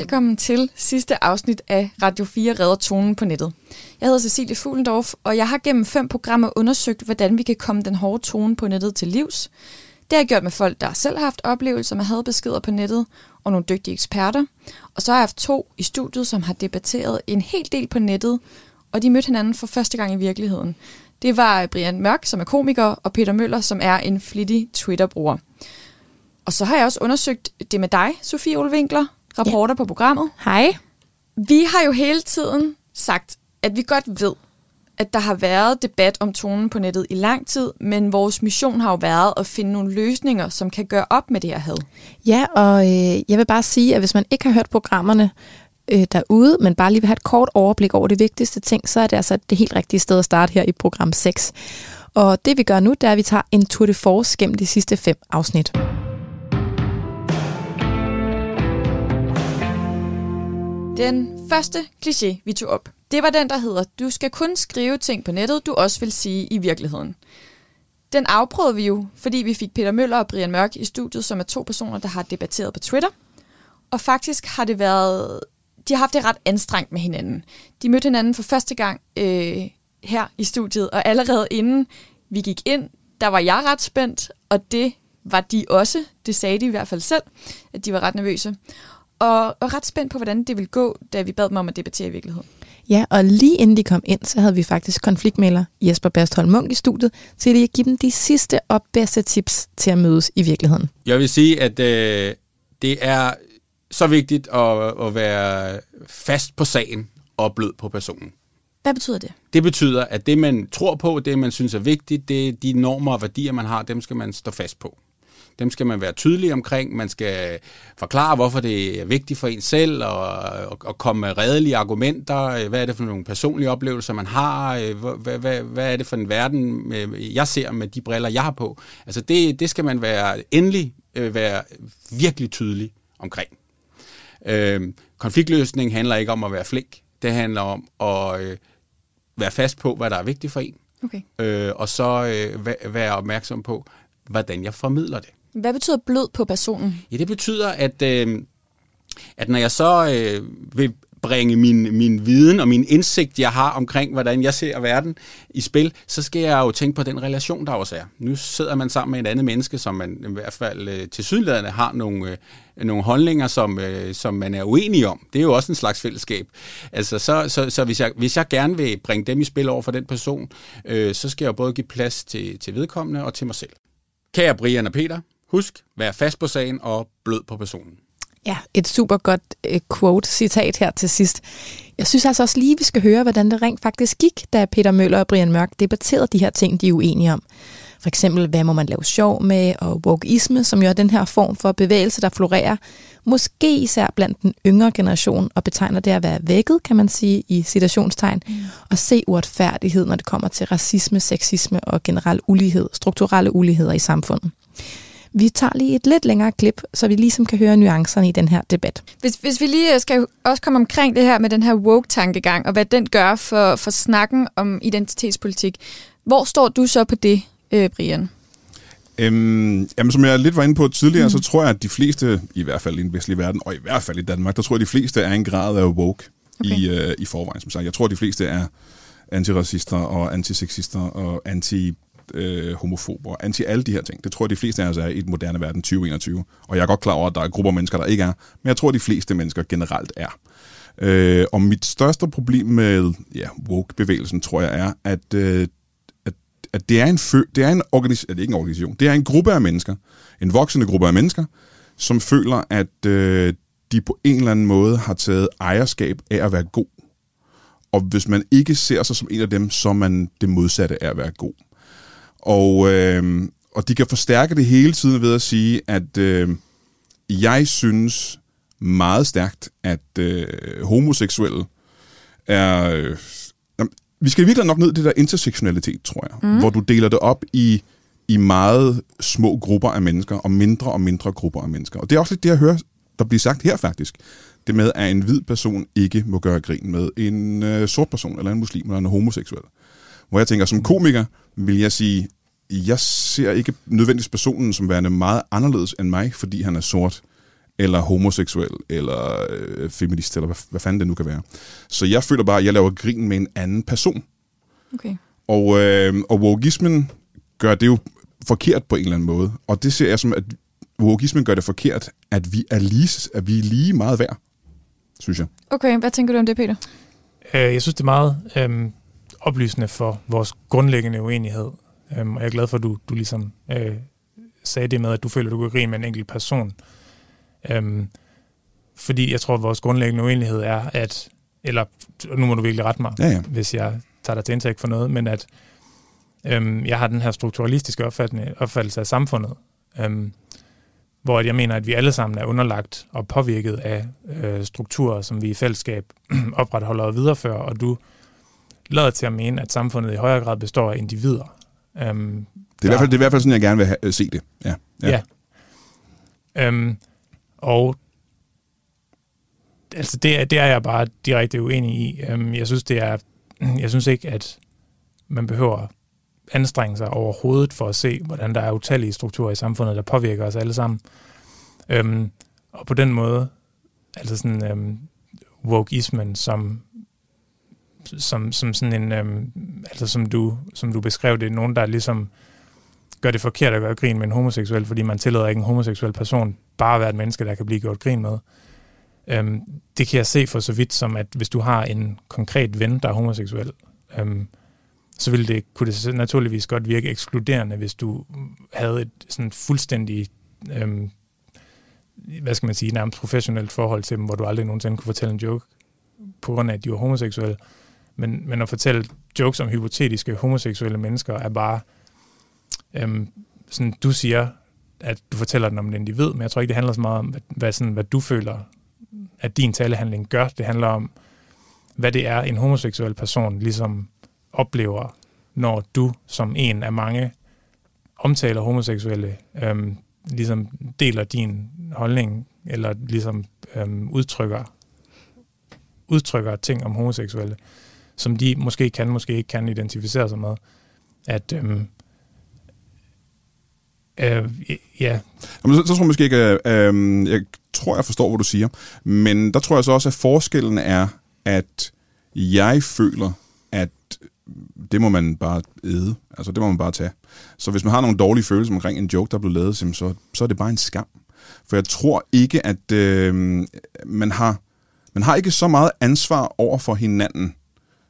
Velkommen til sidste afsnit af Radio 4 Redder Tonen på nettet. Jeg hedder Cecilie Fuglendorf, og jeg har gennem fem programmer undersøgt, hvordan vi kan komme den hårde tone på nettet til livs. Det har jeg gjort med folk, der selv har haft oplevelser med hadbeskeder på nettet, og nogle dygtige eksperter. Og så har jeg haft to i studiet, som har debatteret en hel del på nettet, og de mødte hinanden for første gang i virkeligheden. Det var Brian Mørk, som er komiker, og Peter Møller, som er en flittig Twitter-bruger. Og så har jeg også undersøgt det med dig, Sofie Olvinkler, reporter ja. på programmet. Hej. Vi har jo hele tiden sagt, at vi godt ved, at der har været debat om tonen på nettet i lang tid, men vores mission har jo været at finde nogle løsninger, som kan gøre op med det her had. Ja, og øh, jeg vil bare sige, at hvis man ikke har hørt programmerne øh, derude, men bare lige vil have et kort overblik over det vigtigste ting, så er det altså det helt rigtige sted at starte her i program 6. Og det vi gør nu, det er, at vi tager en tour de force gennem de sidste fem afsnit. Den første kliché, vi tog op, det var den, der hedder, du skal kun skrive ting på nettet, du også vil sige i virkeligheden. Den afprøvede vi jo, fordi vi fik Peter Møller og Brian Mørk i studiet, som er to personer, der har debatteret på Twitter. Og faktisk har det været, de har haft det ret anstrengt med hinanden. De mødte hinanden for første gang øh, her i studiet, og allerede inden vi gik ind, der var jeg ret spændt, og det var de også. Det sagde de i hvert fald selv, at de var ret nervøse og, og ret spændt på, hvordan det ville gå, da vi bad dem om at debattere i virkeligheden. Ja, og lige inden de kom ind, så havde vi faktisk konfliktmælder Jesper Bastholm Munk i studiet, til at give dem de sidste og bedste tips til at mødes i virkeligheden. Jeg vil sige, at øh, det er så vigtigt at, at være fast på sagen og blød på personen. Hvad betyder det? Det betyder, at det man tror på, det man synes er vigtigt, det de normer og værdier, man har, dem skal man stå fast på. Dem skal man være tydelig omkring. Man skal forklare, hvorfor det er vigtigt for en selv, og, og, og komme med redelige argumenter. Hvad er det for nogle personlige oplevelser, man har? Hvad, hvad, hvad er det for en verden, jeg ser med de briller, jeg har på? Altså det, det skal man være endelig øh, være virkelig tydelig omkring. Øh, konfliktløsning handler ikke om at være flink. Det handler om at øh, være fast på, hvad der er vigtigt for en. Okay. Øh, og så øh, være opmærksom på, hvordan jeg formidler det. Hvad betyder blød på personen? Ja, det betyder, at, øh, at når jeg så øh, vil bringe min, min viden og min indsigt, jeg har omkring, hvordan jeg ser verden i spil, så skal jeg jo tænke på den relation, der også er. Nu sidder man sammen med et andet menneske, som man i hvert fald øh, til sydlandene har nogle, øh, nogle holdninger, som, øh, som man er uenig om. Det er jo også en slags fællesskab. Altså, så, så, så hvis, jeg, hvis jeg gerne vil bringe dem i spil over for den person, øh, så skal jeg jo både give plads til, til vedkommende og til mig selv. Kære Brian og Peter, Husk, vær fast på sagen og blød på personen. Ja, et super godt uh, quote-citat her til sidst. Jeg synes altså også lige, vi skal høre, hvordan det rent faktisk gik, da Peter Møller og Brian Mørk debatterede de her ting, de er uenige om. For eksempel, hvad må man lave sjov med, og wokeisme, som jo er den her form for bevægelse, der florerer, måske især blandt den yngre generation, og betegner det at være vækket, kan man sige, i citationstegn, mm. og se uretfærdighed, når det kommer til racisme, sexisme og generel ulighed, strukturelle uligheder i samfundet. Vi tager lige et lidt længere klip, så vi ligesom kan høre nuancerne i den her debat. Hvis, hvis vi lige øh, skal også komme omkring det her med den her woke-tankegang, og hvad den gør for, for snakken om identitetspolitik. Hvor står du så på det, øh, Brian? Øhm, jamen, som jeg lidt var inde på tidligere, mm. så tror jeg, at de fleste, i hvert fald i den vestlige verden, og i hvert fald i Danmark, der tror jeg, at de fleste er en grad af woke okay. i, øh, i forvejen. Som sagt. Jeg tror, at de fleste er antiracister og antisexister og anti øh, homofober, anti alle de her ting. Det tror jeg, de fleste af os er i den moderne verden 2021. Og jeg er godt klar over, at der er grupper af mennesker, der ikke er, men jeg tror, de fleste mennesker generelt er. Øh, og mit største problem med ja, woke-bevægelsen, tror jeg, er, at, øh, at, at det er en, fø- det er en organisation, det er ikke en organisation, det er en gruppe af mennesker, en voksende gruppe af mennesker, som føler, at øh, de på en eller anden måde har taget ejerskab af at være god. Og hvis man ikke ser sig som en af dem, så er man det modsatte af at være god. Og, øh, og de kan forstærke det hele tiden ved at sige, at øh, jeg synes meget stærkt, at øh, homoseksuelle er... Øh, vi skal virkelig nok ned i det der intersektionalitet, tror jeg. Mm. Hvor du deler det op i, i meget små grupper af mennesker, og mindre og mindre grupper af mennesker. Og det er også lidt det, jeg hører, der bliver sagt her faktisk. Det med, at en hvid person ikke må gøre grin med en øh, sort person, eller en muslim, eller en homoseksuel. Hvor jeg tænker, som komiker vil jeg sige, jeg ser ikke nødvendigvis personen som værende meget anderledes end mig, fordi han er sort, eller homoseksuel, eller øh, feminist, eller hvad, hvad fanden det nu kan være. Så jeg føler bare, at jeg laver grin med en anden person. Okay. Og, øh, og wokeismen gør det jo forkert på en eller anden måde. Og det ser jeg som, at wokeismen gør det forkert, at vi er lige, at vi er lige meget værd, synes jeg. Okay, hvad tænker du om det, Peter? Øh, jeg synes, det er meget øhm, oplysende for vores grundlæggende uenighed. Øhm, og jeg er glad for, at du, du ligesom øh, sagde det med, at du føler, at du kan grine med en enkelt person. Øhm, fordi jeg tror, at vores grundlæggende uenighed er, at, eller nu må du virkelig rette mig, Ja, ja. hvis jeg tager dig til indtægt for noget, men at øhm, jeg har den her strukturalistiske opfattelse, opfattelse af samfundet, øhm, hvor jeg mener, at vi alle sammen er underlagt og påvirket af øh, strukturer, som vi i fællesskab opretholder og viderefører, og du lader til at mene, at samfundet i højere grad består af individer. Øhm, Det er, i hvert fald, det er i hvert fald sådan, jeg gerne vil have, øh, se det. Ja. Ja. ja. Øhm, og altså det, er- det er jeg bare direkte uenig i. Øhm, jeg synes det er, jeg synes ikke, at man behøver anstrenge sig overhovedet for at se, hvordan der er utallige strukturer i samfundet, der påvirker os alle sammen. Øhm, og på den måde, altså sådan øhm, wokeismen som som, som sådan en, øhm, altså som du, som du beskrev det, nogen, der ligesom gør det forkert at gøre grin med en homoseksuel, fordi man tillader ikke en homoseksuel person bare at være et menneske, der kan blive gjort grin med. Øhm, det kan jeg se for så vidt som, at hvis du har en konkret ven, der er homoseksuel, øhm, så ville det, kunne det naturligvis godt virke ekskluderende, hvis du havde et sådan fuldstændig, øhm, hvad skal man sige, nærmest professionelt forhold til dem, hvor du aldrig nogensinde kunne fortælle en joke, på grund af, at de var homoseksuelle. Men, men at fortælle jokes om hypotetiske homoseksuelle mennesker er bare, øhm, sådan, du siger, at du fortæller den om et individ, men jeg tror ikke, det handler så meget om, hvad, hvad, sådan, hvad du føler, at din talehandling gør. Det handler om, hvad det er, en homoseksuel person ligesom oplever, når du som en af mange omtaler homoseksuelle, øhm, ligesom deler din holdning, eller ligesom øhm, udtrykker, udtrykker ting om homoseksuelle, som de måske kan, måske ikke kan identificere sig med. At, øhm, øh, ja, Jamen, så, så tror jeg måske ikke, øh, øh, jeg tror, jeg forstår, hvad du siger. Men der tror jeg så også, at forskellen er, at jeg føler, at det må man bare æde. Altså, det må man bare tage. Så hvis man har nogle dårlige følelser omkring en joke, der er blevet lavet, så, så er det bare en skam. For jeg tror ikke, at øh, man har man har ikke så meget ansvar over for hinanden,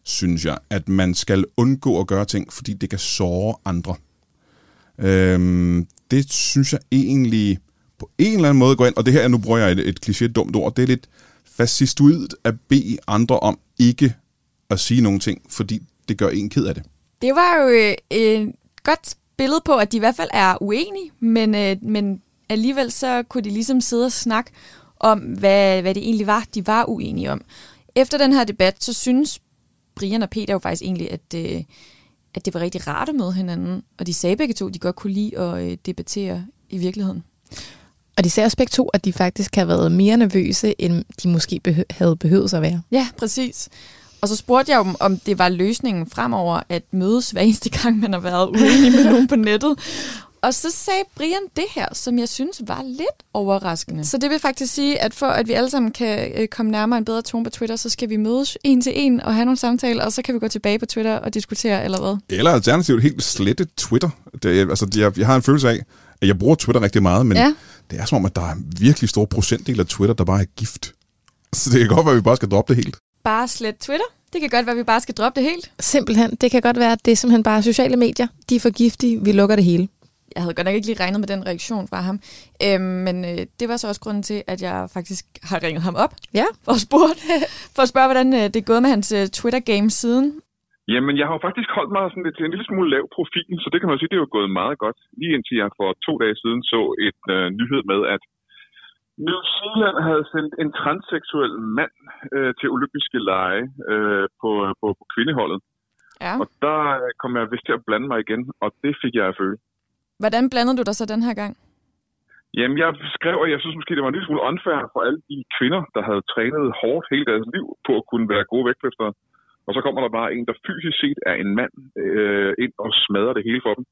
synes jeg, at man skal undgå at gøre ting, fordi det kan såre andre. Øhm, det synes jeg egentlig på en eller anden måde går ind, og det her, nu bruger jeg et, et kliché dumt ord, det er lidt fascistoidt at bede andre om ikke at sige nogle ting, fordi det gør en ked af det. Det var jo øh, et godt billede på, at de i hvert fald er uenige, men, øh, men alligevel så kunne de ligesom sidde og snakke om, hvad, hvad det egentlig var, de var uenige om. Efter den her debat, så synes Brian og Peter jo faktisk egentlig, at, øh, at det var rigtig rart at møde hinanden, og de sagde begge to, at de godt kunne lide at øh, debattere i virkeligheden. Og de sagde også begge to, at de faktisk har været mere nervøse, end de måske behø- havde behøvet at være. Ja, præcis. Og så spurgte jeg dem, om det var løsningen fremover at mødes hver eneste gang, man har været uenig med nogen på nettet. Og så sagde Brian det her, som jeg synes var lidt overraskende. Så det vil faktisk sige, at for at vi alle sammen kan øh, komme nærmere en bedre tone på Twitter, så skal vi mødes en til en og have nogle samtaler, og så kan vi gå tilbage på Twitter og diskutere, eller hvad? Eller alternativt helt slette Twitter. Det, altså, jeg, jeg har en følelse af, at jeg bruger Twitter rigtig meget, men ja. det er som om, at der er en virkelig stor procentdel af Twitter, der bare er gift. Så det kan godt være, at vi bare skal droppe det helt. Bare slet Twitter. Det kan godt være, at vi bare skal droppe det helt. Simpelthen, det kan godt være, at det er simpelthen bare sociale medier. De er for giftige, vi lukker det hele. Jeg havde godt nok ikke lige regnet med den reaktion fra ham. Øhm, men øh, det var så også grunden til, at jeg faktisk har ringet ham op Ja. for at, spurgt, for at spørge, hvordan øh, det er gået med hans øh, Twitter-game siden. Jamen, jeg har jo faktisk holdt mig sådan lidt til en lille smule lav profil, så det kan man jo sige, det er jo gået meget godt. Lige indtil jeg for to dage siden så et øh, nyhed med, at New Zealand havde sendt en transseksuel mand øh, til olympiske lege øh, på, på, på kvindeholdet. Ja. Og der kom jeg vist til at blande mig igen, og det fik jeg at føle. Hvordan blandede du dig så den her gang? Jamen, jeg skrev, at jeg synes måske, det var en lille smule unfair for alle de kvinder, der havde trænet hårdt hele deres liv på at kunne være gode vægtløftere. Og så kommer der bare en, der fysisk set er en mand, øh, ind og smadrer det hele for dem.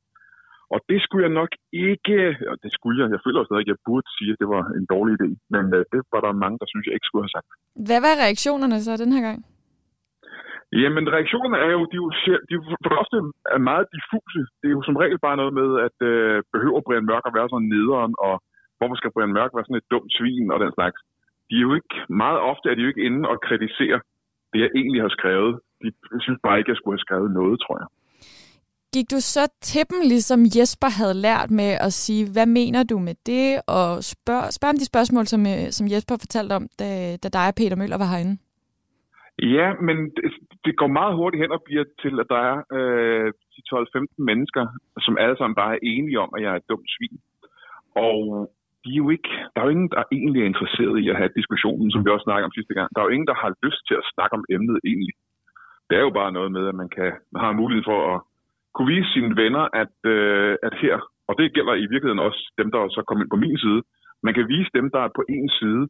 Og det skulle jeg nok ikke, og det skulle jeg, jeg føler også stadig, at jeg burde sige, at det var en dårlig idé, men øh, det var der mange, der synes, jeg ikke skulle have sagt. Hvad var reaktionerne så den her gang? Jamen, reaktionerne er jo, de er jo, de er jo for det ofte er meget diffuse. Det er jo som regel bare noget med, at øh, behøver Brian Mørk at være sådan nederen, og hvorfor skal Brian Mørk være sådan et dumt svin og den slags. De er jo ikke, meget ofte er de jo ikke inde og kritisere det, jeg egentlig har skrevet. De synes bare ikke, jeg skulle have skrevet noget, tror jeg. Gik du så til dem, ligesom Jesper havde lært med at sige, hvad mener du med det? Og spørg, spørg om de spørgsmål, som, øh, som Jesper fortalte om, da, da dig og Peter Møller var herinde. Ja, men det, det går meget hurtigt hen og bliver til, at der er øh, 12-15 mennesker, som alle sammen bare er enige om, at jeg er et dumt svin. Og de er jo ikke, der er jo ingen, der egentlig er interesseret i at have diskussionen, som vi også snakkede om sidste gang. Der er jo ingen, der har lyst til at snakke om emnet egentlig. Det er jo bare noget med, at man, kan, man har mulighed for at kunne vise sine venner, at, øh, at her, og det gælder i virkeligheden også dem, der så kommer ind på min side, man kan vise dem, der er på en side,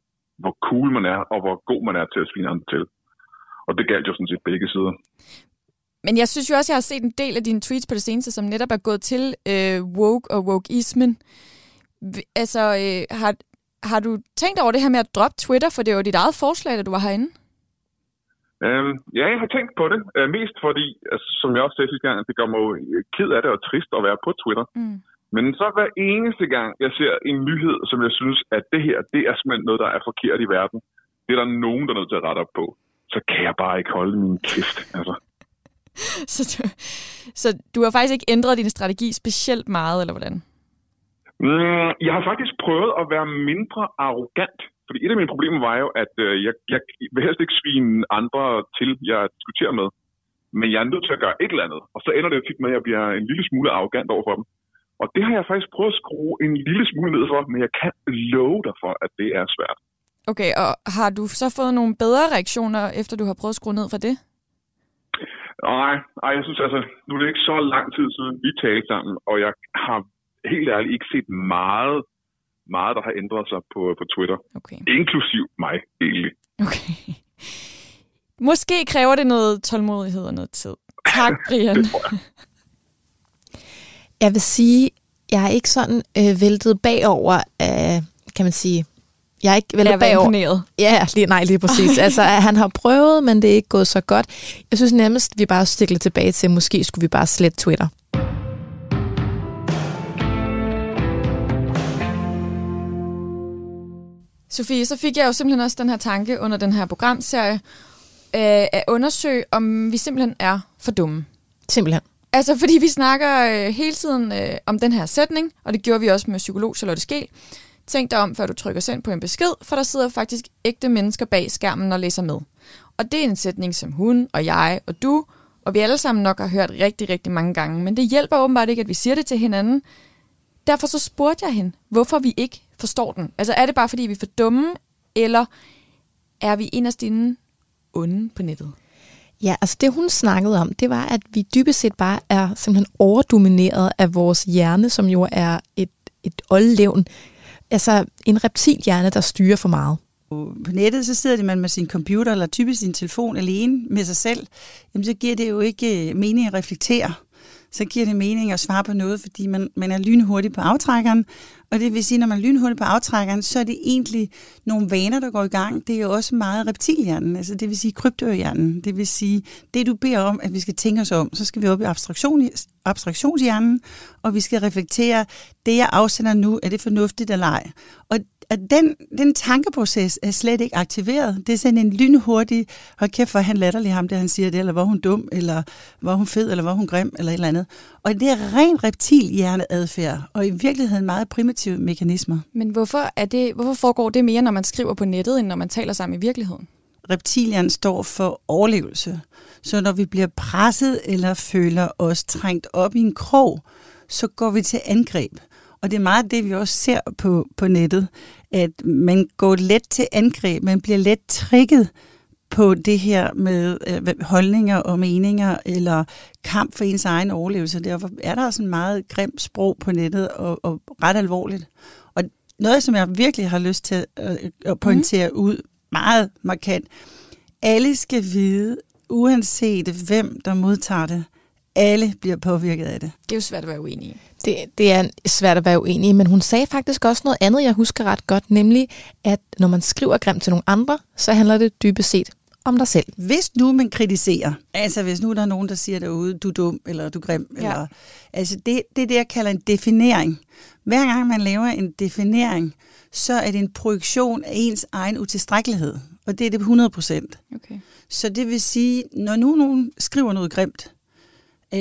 hvor cool man er, og hvor god man er til at svine andre til. Og det galt jo sådan set begge sider. Men jeg synes jo også, jeg har set en del af dine tweets på det seneste, som netop er gået til øh, woke og wokeismen. Altså, øh, har, har du tænkt over det her med at droppe Twitter, for det var dit eget forslag, da du var herinde? Øhm, ja, jeg har tænkt på det. Øh, mest fordi, altså, som jeg også sagde sidste gang, det gør mig ked af det og trist at være på Twitter. Mm. Men så hver eneste gang, jeg ser en nyhed, som jeg synes, at det her, det er simpelthen noget, der er forkert i verden. Det er der nogen, der er nødt til at rette op på. Så kan jeg bare ikke holde min kæft. Altså. så, du, så du har faktisk ikke ændret din strategi specielt meget, eller hvordan? Mm, jeg har faktisk prøvet at være mindre arrogant. Fordi et af mine problemer var jo, at øh, jeg, jeg vil helst ikke svine andre til, jeg diskuterer med. Men jeg er nødt til at gøre et eller andet. Og så ender det jo tit med, at jeg bliver en lille smule arrogant over for dem. Og det har jeg faktisk prøvet at skrue en lille smule ned for, men jeg kan love dig for, at det er svært. Okay, og har du så fået nogle bedre reaktioner, efter du har prøvet at skrue ned for det? Nej, nej, jeg synes altså, nu er det ikke så lang tid siden, vi talte sammen, og jeg har helt ærligt ikke set meget, meget der har ændret sig på, på Twitter. Okay. Inklusiv mig, egentlig. Okay. Måske kræver det noget tålmodighed og noget tid. Tak, Brian. det jeg. jeg vil sige, jeg er ikke sådan øh, væltet bagover af, kan man sige, jeg er ikke vel bagover. imponeret. Ja, lige, nej, lige præcis. altså, han har prøvet, men det er ikke gået så godt. Jeg synes nærmest, vi bare stikler tilbage til, måske skulle vi bare slette Twitter. Sofie, så fik jeg jo simpelthen også den her tanke under den her programserie, øh, at undersøge, om vi simpelthen er for dumme. Simpelthen. Altså, fordi vi snakker øh, hele tiden øh, om den her sætning, og det gjorde vi også med psykolog Charlotte Skel. Tænk dig om, før du trykker send på en besked, for der sidder faktisk ægte mennesker bag skærmen og læser med. Og det er en sætning, som hun og jeg og du, og vi alle sammen nok har hørt rigtig, rigtig mange gange. Men det hjælper åbenbart ikke, at vi siger det til hinanden. Derfor så spurgte jeg hende, hvorfor vi ikke forstår den. Altså er det bare, fordi vi er for dumme, eller er vi inderst inde onde på nettet? Ja, altså det hun snakkede om, det var, at vi dybest set bare er simpelthen overdomineret af vores hjerne, som jo er et, et oldlevn altså en reptilhjerne, der styrer for meget. På nettet, så sidder man med sin computer, eller typisk sin telefon alene med sig selv. Jamen, så giver det jo ikke øh, mening at reflektere. Så giver det mening at svare på noget, fordi man, man er lynhurtig på aftrækkeren. Og det vil sige, når man er lynhurtig på aftrækkeren, så er det egentlig nogle vaner, der går i gang. Det er jo også meget reptilhjernen, altså det vil sige kryptohjernen. Det vil sige, det du beder om, at vi skal tænke os om, så skal vi op i abstraktion, abstraktionshjernen, og vi skal reflektere, det jeg afsender nu, er det fornuftigt eller ej? Og at den, den tankeproces er slet ikke aktiveret. Det er sådan en lynhurtig, hold kæft, for han latterlig ham, det han siger det, eller hvor hun dum, eller hvor hun fed, eller hvor hun grim, eller et eller andet. Og det er ren reptilhjerneadfærd, og i virkeligheden meget primitive mekanismer. Men hvorfor, er det, hvorfor foregår det mere, når man skriver på nettet, end når man taler sammen i virkeligheden? Reptilhjernen står for overlevelse. Så når vi bliver presset eller føler os trængt op i en krog, så går vi til angreb. Og det er meget det, vi også ser på, på nettet, at man går let til angreb, man bliver let trigget på det her med øh, holdninger og meninger, eller kamp for ens egen overlevelse. Derfor er der sådan meget grimt sprog på nettet, og, og ret alvorligt. Og noget, som jeg virkelig har lyst til at, at pointere mm. ud meget markant, alle skal vide, uanset hvem der modtager det, alle bliver påvirket af det. Det er jo svært at være uenig i. Det, det er svært at være uenig i, men hun sagde faktisk også noget andet, jeg husker ret godt, nemlig at når man skriver grimt til nogle andre, så handler det dybest set om dig selv. Hvis nu man kritiserer, altså hvis nu der er nogen, der siger derude, du er dum, eller du er grim, Ja. eller, altså det, det er det, jeg kalder en definering. Hver gang man laver en definering, så er det en projektion af ens egen utilstrækkelighed, og det er det på 100 procent. Okay. Så det vil sige, når nu nogen skriver noget grimt, øh,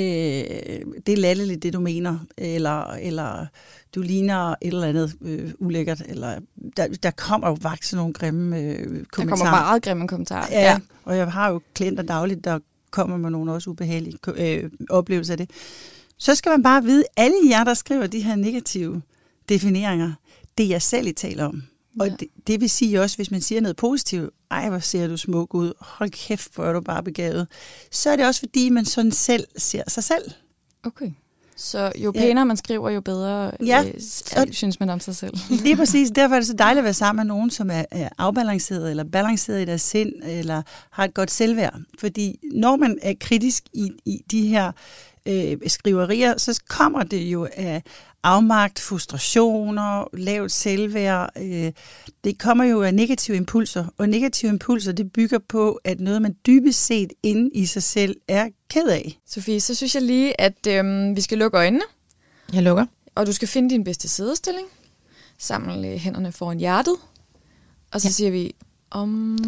det er latterligt, det du mener, eller, eller du ligner et eller andet øh, ulækkert, eller der, der kommer jo faktisk nogle grimme øh, Der kommentarer. kommer meget grimme kommentarer. Ja, ja, og jeg har jo klienter dagligt, der kommer med nogle også ubehagelige øh, oplevelser af det. Så skal man bare vide, alle jer, der skriver de her negative defineringer, det er jeg selv, I taler om. Og Ja. det, det vil sige også, hvis man siger noget positivt, ej, hvor ser du smuk ud, hold kæft, hvor er du bare begavet, så er det også fordi, man sådan selv ser sig selv. Okay. Så jo Ja. pænere man skriver, jo bedre Ja. øh, s- synes man om sig selv. Lige præcis. Derfor er det så dejligt at være sammen med nogen, som er, er afbalanceret eller balanceret i deres sind, eller har et godt selvværd. Fordi når man er kritisk i, i de her øh, skriverier, så kommer det jo af afmagt, frustrationer, lavt selvværd. Øh, det kommer jo af negative impulser, og negative impulser, det bygger på, at noget, man dybest set inde i sig selv er ked af. Sofie, så synes jeg lige, at øhm, vi skal lukke øjnene, Jeg lukker. og du skal finde din bedste sidestilling. Samle hænderne foran hjertet. Og så ja. siger vi om,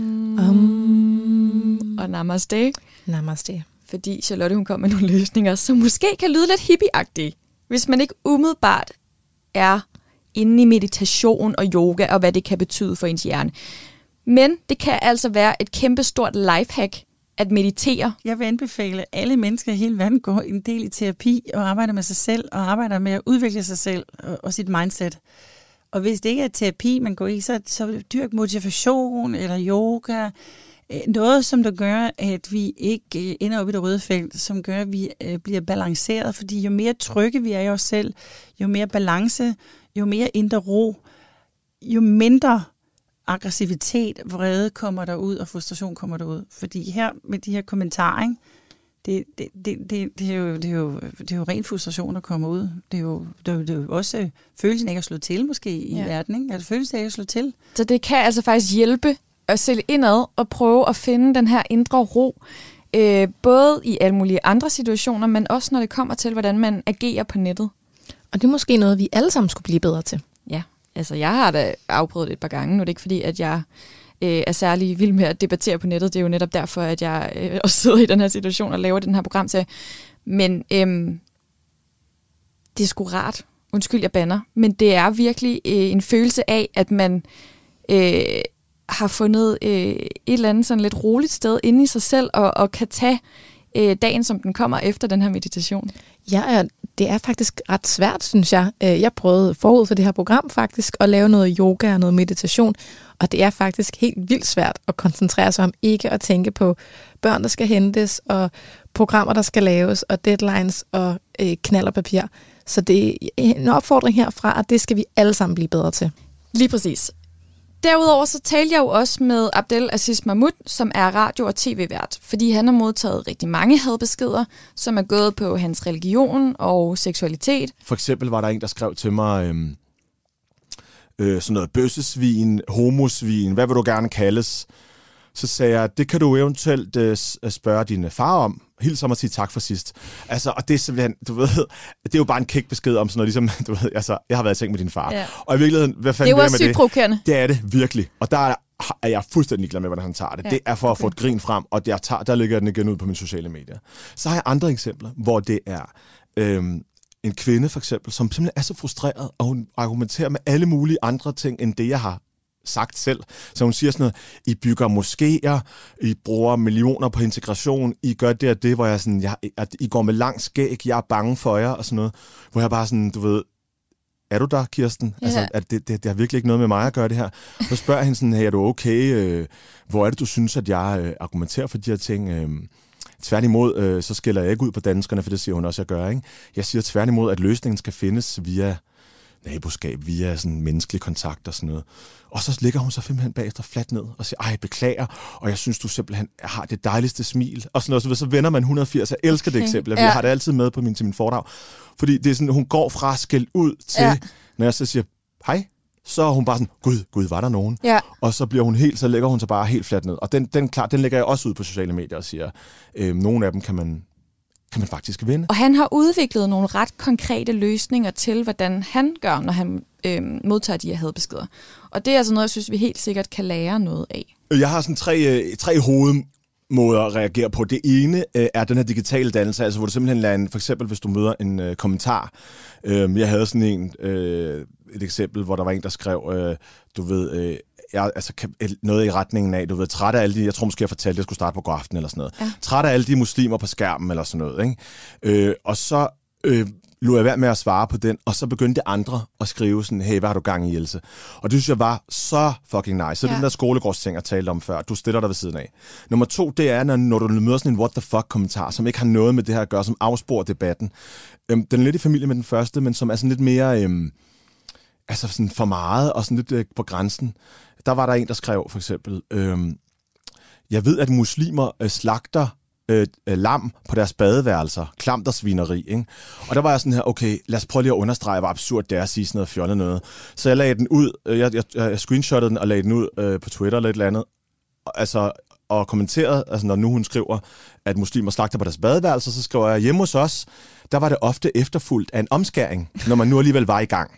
Um, og namaste. namaste. Fordi Charlotte hun kom med nogle løsninger, som måske kan lyde lidt hippieagtige, hvis man ikke umiddelbart er inde i meditation og yoga, og hvad det kan betyde for ens hjerne. Men det kan altså være et kæmpestort lifehack at meditere. Jeg vil anbefale, at alle mennesker i hele verden går en del i terapi og arbejder med sig selv og arbejder med at udvikle sig selv og, og sit mindset. Og hvis det ikke er terapi, man går i, så, så dyrk motivation eller yoga. Øh, Noget, som der gør, at vi ikke øh, ender op i det røde felt, som gør, at vi øh, bliver balanceret. Fordi jo mere trygge vi er i os selv, jo mere balance, jo mere indre ro, jo mindre aggressivitet, vrede kommer der ud, og frustration kommer der ud. Fordi her med de her kommentarer, ikke, det, det, det, det, det, er jo, det, er jo, det er jo ren frustration, der kommer ud. Det er jo, det er jo, det er jo også følelsen af ikke at slå til, måske, i ja. verden. Ikke? Altså følelsen af ikke at slå til. Så det kan altså faktisk hjælpe at sælge indad og prøve at finde den her indre ro, øh, både i alle mulige andre situationer, men også når det kommer til, hvordan man agerer på nettet. Og det er måske noget, vi alle sammen skulle blive bedre til. Ja, altså jeg har da afprøvet det et par gange. Nu er det ikke fordi, at jeg øh, er særlig vild med at debattere på nettet. Det er jo netop derfor, at jeg øh, også sidder i den her situation og laver den her program til. Men øhm, det er sgu rart. Undskyld, jeg banner. Men det er virkelig øh, en følelse af, at man øh, har fundet øh, et eller andet sådan lidt roligt sted inde i sig selv, og, og kan tage øh, dagen, som den kommer efter den her meditation. Ja, det er faktisk ret svært, synes jeg. Øh, Jeg prøvede forud for det her program faktisk at lave noget yoga og noget meditation, og det er faktisk helt vildt svært at koncentrere sig om ikke at tænke på børn, der skal hentes, og programmer, der skal laves, og deadlines og øh, knald og papir. Så det er en opfordring herfra, at det skal vi alle sammen blive bedre til. Lige præcis. Derudover så talte jeg jo også med Abdel Aziz Mahmoud, som er radio- og tv-vært, fordi han har modtaget rigtig mange hadbeskeder, som er gået på hans religion og seksualitet. For eksempel var der en, der skrev til mig, øhm, øh, sådan noget bøssesvin, homosvin, hvad vil du gerne kaldes? Så sagde jeg, det kan du eventuelt øh, spørge din far om. Hils ham og sige tak for sidst. Altså, og det er simpelthen, du ved, det er jo bare en kæk besked om sådan noget, ligesom, du ved, altså, jeg har været i seng med din far. Ja. Og i virkeligheden, hvad Det fanden er jeg også med sygt det? provokerende. Det er det virkelig. Og der er, er jeg fuldstændig glad med, hvordan han tager det. Ja, det er for at få et grin frem, og jeg tager, der ligger den igen ud på mine sociale medier. Så har jeg andre eksempler, hvor det er øhm, en kvinde for eksempel, som simpelthen er så frustreret, og hun argumenterer med alle mulige andre ting, end det jeg har sagt selv. Så hun siger sådan noget, I bygger moskéer, I bruger millioner på integration, I gør det og det, hvor jeg sådan, jeg, at I går med lang skæg, jeg er bange for jer, og sådan noget. Hvor jeg bare sådan, du ved, er du der, Kirsten? Ja. Altså, at det, det, det har virkelig ikke noget med mig at gøre det her. Så spørger hende sådan, hey, er du okay? Øh, hvor er det, du synes, at jeg øh, argumenterer for de her ting? Øh, tværtimod, øh, så skiller jeg ikke ud på danskerne, for det siger hun også, at jeg gør. Ikke? Jeg siger tværtimod, at løsningen skal findes via naboskab via sådan menneskelig kontakt og sådan noget. Og så ligger hun så simpelthen bagefter fladt ned og siger, ej, beklager, og jeg synes, du simpelthen har det dejligste smil. Og sådan noget, så, så vender man 180. Jeg elsker det eksempel. Jeg Ja. har det altid med på min, til min foredrag. Fordi det er sådan, hun går fra skæld ud til, ja. når jeg så siger, hej, så er hun bare sådan, gud, gud, var der nogen? Ja. Og så bliver hun helt, så lægger hun sig bare helt fladt ned. Og den, den, klar, den lægger jeg også ud på sociale medier og siger, øh, nogle af dem kan man, kan man faktisk vinde. Og han har udviklet nogle ret konkrete løsninger til, hvordan han gør, når han øh, modtager de her hadbeskeder. Og det er altså noget, jeg synes, vi helt sikkert kan lære noget af. Jeg har sådan tre, øh, tre hovedmåder at reagere på. Det ene øh, er den her digitale dannelse, altså hvor du simpelthen lader en, for eksempel hvis du møder en øh, kommentar. Øh, jeg havde sådan en, øh, et eksempel, hvor der var en, der skrev, øh, du ved, øh, jeg, altså, noget i retningen af, du ved, træt af alle de, jeg tror måske, jeg fortalte, at jeg skulle starte på god aften eller sådan noget. Ja. Træt af alle de muslimer på skærmen eller sådan noget. Ikke? Øh, og så øh, lod jeg være med at svare på den, og så begyndte andre at skrive sådan, hey, hvad har du gang i, Else? Og det synes jeg var så fucking nice. Så ja. Den der skolegårdsting, jeg talte om før, du stiller dig ved siden af. Nummer to, det er, når, når du møder sådan en what the fuck kommentar, som ikke har noget med det her at gøre, som afsporer debatten. Øhm, den er lidt i familie med den første, men som er sådan lidt mere... Øhm, altså sådan for meget og sådan lidt øh, på grænsen. Der var der en, der skrev for eksempel, øh, jeg ved, at muslimer øh, slagter øh, øh, lam på deres badeværelser. Klamt og svineri, ikke? Og der var jeg sådan her, okay, lad os prøve lige at understrege, hvor absurd det er at sige sådan noget fjollet noget. Så jeg lagde den ud, øh, jeg, jeg, jeg screenshottede den og lagde den ud øh, på Twitter eller et eller andet. Altså, og kommenterede, altså når nu hun skriver, at muslimer slagter på deres badeværelser, så skriver jeg, hjemme hos os, der var det ofte efterfulgt af en omskæring, når man nu alligevel var i gang.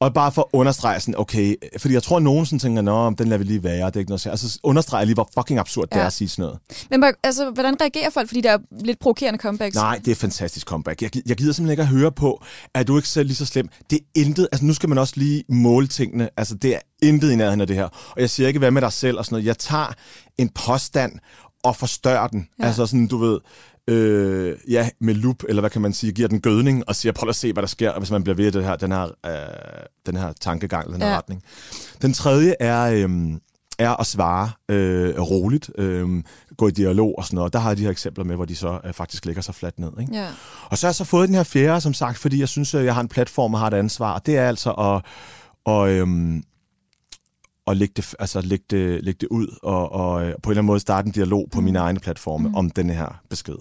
Og bare for at understrege sådan, okay, fordi jeg tror, at nogen sådan tænker, nå, den lader vi lige være, det er ikke noget sige. Altså understrege lige, hvor fucking absurd ja. det er at sige sådan noget. Men altså, hvordan reagerer folk? Fordi der er lidt provokerende comebacks. Nej, det er fantastisk comeback. Jeg, jeg gider simpelthen ikke at høre på, at du ikke selv lige så slem. Det er intet, altså nu skal man også lige måle tingene. Altså det er intet i nærheden af det her. Og jeg siger ikke, hvad med dig selv og sådan noget. Jeg tager en påstand og forstørrer den. Ja. Altså sådan, du ved, øh, ja, med lup, eller hvad kan man sige, giver den gødning og siger, prøv at se, hvad der sker, hvis man bliver ved det her, den her, øh, den her tankegang, den her Ja. retning. Den tredje er... Øh, er at svare øh, roligt, øh, gå i dialog og sådan noget. Der har jeg de her eksempler med, hvor de så øh, faktisk lægger sig fladt ned. Ikke? Ja. Og så har jeg så fået den her fjerde, som sagt, fordi jeg synes, at jeg har en platform og har et ansvar. Og det er altså at, og, øhm, at lægge, det, altså lægge, det, lægge det ud og, og øh, på en eller anden måde starte en dialog på mine egne platforme mm. om denne her besked.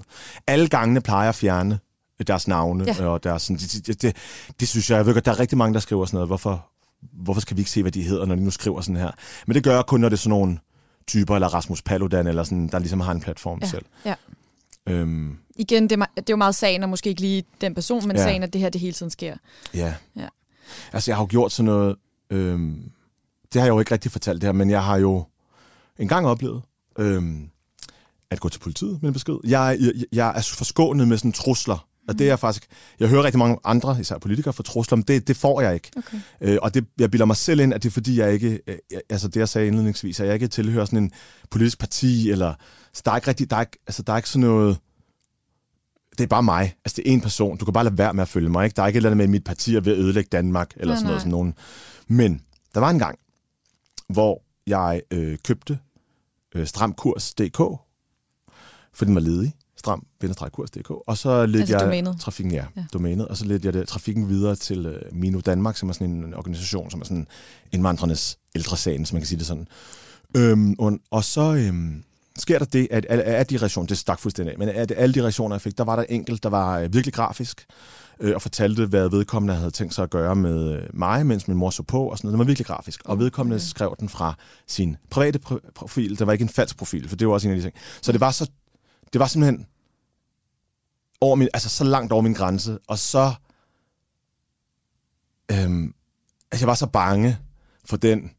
Alle gangene plejer jeg at fjerne deres navne, Ja. og deres, sådan, det, det, det, det synes jeg, jeg ved godt, der er rigtig mange, der skriver sådan noget, hvorfor, hvorfor skal vi ikke se, hvad de hedder, når de nu skriver sådan her? Men det gør jeg kun, når det er sådan nogle typer, eller Rasmus Paludan, eller sådan, der ligesom har en platform Ja. selv. ja. Øhm, Igen, det er, det er jo meget sagen, og måske ikke lige den person, men. Ja. sagen, at det her det hele tiden sker. Ja. Ja. Altså, jeg har jo gjort sådan noget... Øhm, det har jeg jo ikke rigtig fortalt det her, men jeg har jo engang oplevet øhm, at gå til politiet med en besked. Jeg, jeg, jeg er forskånet med sådan trusler. Og det er jeg faktisk... Jeg hører rigtig mange andre, især politikere, få trusler, men det, det får jeg ikke. Okay. Øh, og det, jeg bilder mig selv ind, at det er fordi, jeg ikke... Øh, altså det, jeg sagde indledningsvis, at jeg ikke tilhører sådan en politisk parti, eller... Så der er ikke rigtig... Der er ikke, altså, der er ikke sådan noget det er bare mig. Altså, det er en person. Du kan bare lade være med at følge mig. Ikke? Der er ikke et eller andet med, at mit parti er ved at ødelægge Danmark, eller Nej, sådan noget. nej. Sådan nogen. Men der var en gang, hvor jeg øh, købte øh, stramkurs.dk, for den var ledig. stram kurs.dk, og så ledte Altså jeg domænet? trafikken, ja, Ja. domænet, og så ledte jeg det, trafikken videre til øh, Mino Danmark, som er sådan en organisation, som er sådan indvandrernes ældresagen, som man kan sige det sådan. Øhm, og, og så øhm, sker der det, at af de reaktioner, det stak fuldstændig af, men af alle de reaktioner, jeg fik, der var der enkelt, der var øh, virkelig grafisk, øh, og fortalte, hvad vedkommende havde tænkt sig at gøre med øh, mig, mens min mor så på, og sådan noget. Den var virkelig grafisk. Og vedkommende skrev den fra sin private pro- profil. Det var ikke en falsk profil, for det var også en af de ting. Så det var, så, det var simpelthen over min, altså så langt over min grænse, og så... Øhm, altså jeg var så bange for den,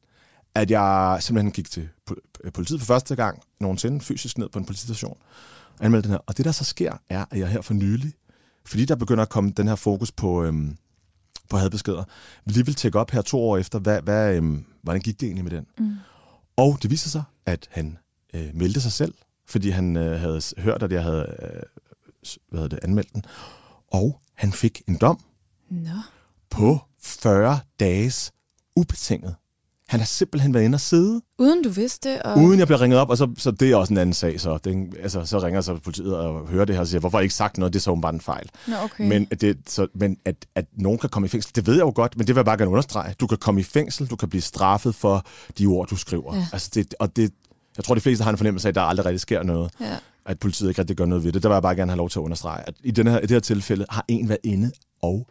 at jeg simpelthen gik til po- politiet for første gang nogensinde, fysisk ned på en politistation, og anmeldte den her. Og det, der så sker, er, at jeg her for nylig, fordi der begynder at komme den her fokus på, øhm, på hadbeskeder, vi lige vil tjekke op her to år efter, hvad, hvad, øhm, hvordan gik det egentlig med den? Mm. Og det viser sig, at han øh, meldte sig selv, fordi han øh, havde hørt, at jeg havde øh, hvad hedder det, anmeldt den. Og han fik en dom Nå. på 40 dages ubetinget Han har simpelthen været inde og sidde, Uden du vidste og... uden jeg bliver ringet op, og så, så det er også en anden sag. Så, det, altså, så ringer så politiet og hører det her og siger, hvorfor har I ikke sagt noget? Det er så bare en fejl. Nå, okay. Men, at det, så, men at, at nogen kan komme i fængsel, det ved jeg jo godt, men det vil jeg bare gerne understrege. Du kan komme i fængsel, du kan blive straffet for de ord, du skriver. Ja. Altså det, og det, jeg tror, de fleste har en fornemmelse af, at der aldrig rigtig sker noget. Ja. At politiet ikke rigtig gør noget ved det. Der vil jeg bare gerne have lov til at understrege, at i, den her, i det her tilfælde har en været inde og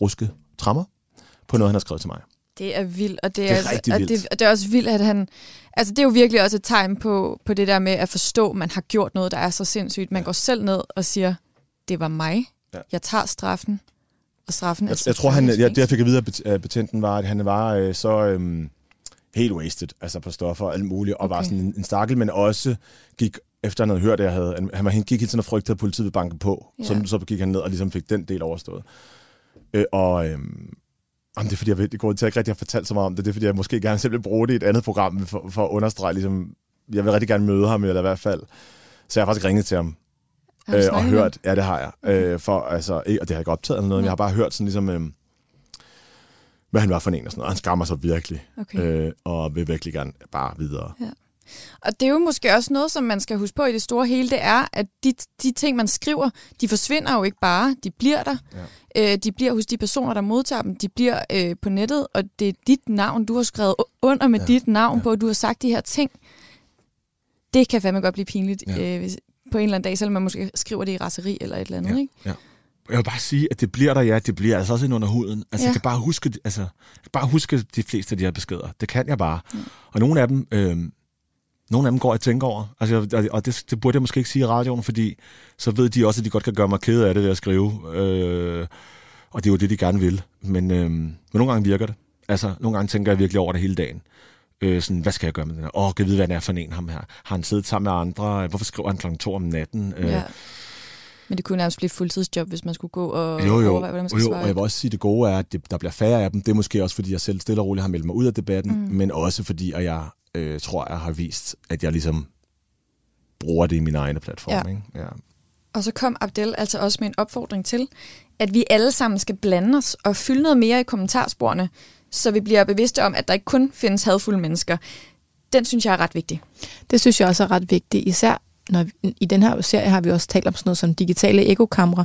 rusket trammer på noget, han har skrevet til mig. Det er vildt, og det Det er altså- rigtig og vildt. det, og det er også vildt, at han... Altså, det er jo virkelig også et tegn på, på det der med at forstå, at man har gjort noget, der er så sindssygt. Man går selv ned og siger, det var mig. Ja. Jeg tager straffen. Og straffen er Jeg, jeg tror, han, jeg, det jeg fik at vide af bet- af betjenten, var, at han var øh, så øhm, helt wasted, altså på stoffer og alt muligt, og okay. var sådan en, en stakkel, men også gik, efter han havde hørt, at jeg havde, han, han gik hele tiden og frygtede, at politiet ville banke på, Ja. så, så gik han ned og ligesom fik den del overstået. Øh, og øhm, jamen, det er fordi, jeg ved, det går til, at jeg ikke rigtig har fortalt så meget om det, det er fordi, jeg måske gerne selv vil bruge det i et andet program, for, for at understrege, ligesom, jeg vil rigtig gerne møde ham, eller i hvert fald, så jeg har faktisk ringet til ham, øh, og hørt, ja, det har jeg. Øh, for, altså, ikke, og det har jeg ikke optaget eller noget, men jeg har bare hørt sådan ligesom, øh, hvad han var for en og sådan noget. Og han skammer sig virkelig? Okay. øh, og vil virkelig gerne bare videre. Og det er jo måske også noget, som man skal huske på i det store hele, det er, at de, de ting, man skriver, de forsvinder jo ikke bare, de bliver der. Ja. Øh, de bliver hos de personer, der modtager dem, de bliver øh, på nettet, og det er dit navn, du har skrevet under med Ja. ja. dit navn Ja. på, at du har sagt de her ting. Det kan fandme godt blive pinligt Ja. ja. øh, hvis, på en eller anden dag, selvom man måske skriver det i raseri eller et eller andet. Ja. Ikke? Jeg vil bare sige, at det bliver der, ja, det bliver altså også ind under huden. Altså, ja. Ja. jeg kan bare huske, altså, jeg kan bare huske de fleste af de her beskeder. Det kan jeg bare. Mm. Og nogle af dem, øh, nogle af dem går jeg tænker over. Altså, og- det, det burde jeg måske ikke sige i radioen, fordi så ved de også, at de godt kan gøre mig ked af det ved at skrive. Øh, og det er jo det, de gerne vil. Men, øh, men nogle gange virker det. Altså, nogle gange tænker jeg virkelig over det hele dagen. Øh, sådan, hvad skal jeg gøre med den her? Åh, kan jeg vide, hvad det er for en ham her? Har han siddet sammen med andre? Hvorfor skriver han klokken to om natten? Øh, Ja. Men det kunne nærmest blive fuldtidsjob, hvis man skulle gå og jo, jo. overveje, hvordan man skal jo, svare. og jeg vil også sige, at det gode er, at det, der bliver færre af dem. Det er måske også, fordi jeg selv stille og roligt har meldt mig ud af debatten, mm. men også fordi, at jeg øh, tror, jeg har vist, at jeg ligesom bruger det i min egne platform. Ja. Ikke? Ja. Og så kom Abdel altså også med en opfordring til, at vi alle sammen skal blande os og fylde noget mere i kommentarsporene, så vi bliver bevidste om, at der ikke kun findes hadfulde mennesker. Den synes jeg er ret vigtig. Det synes jeg også er ret vigtigt, især når vi, i den her serie har vi også talt om sådan noget som digitale ekokamre.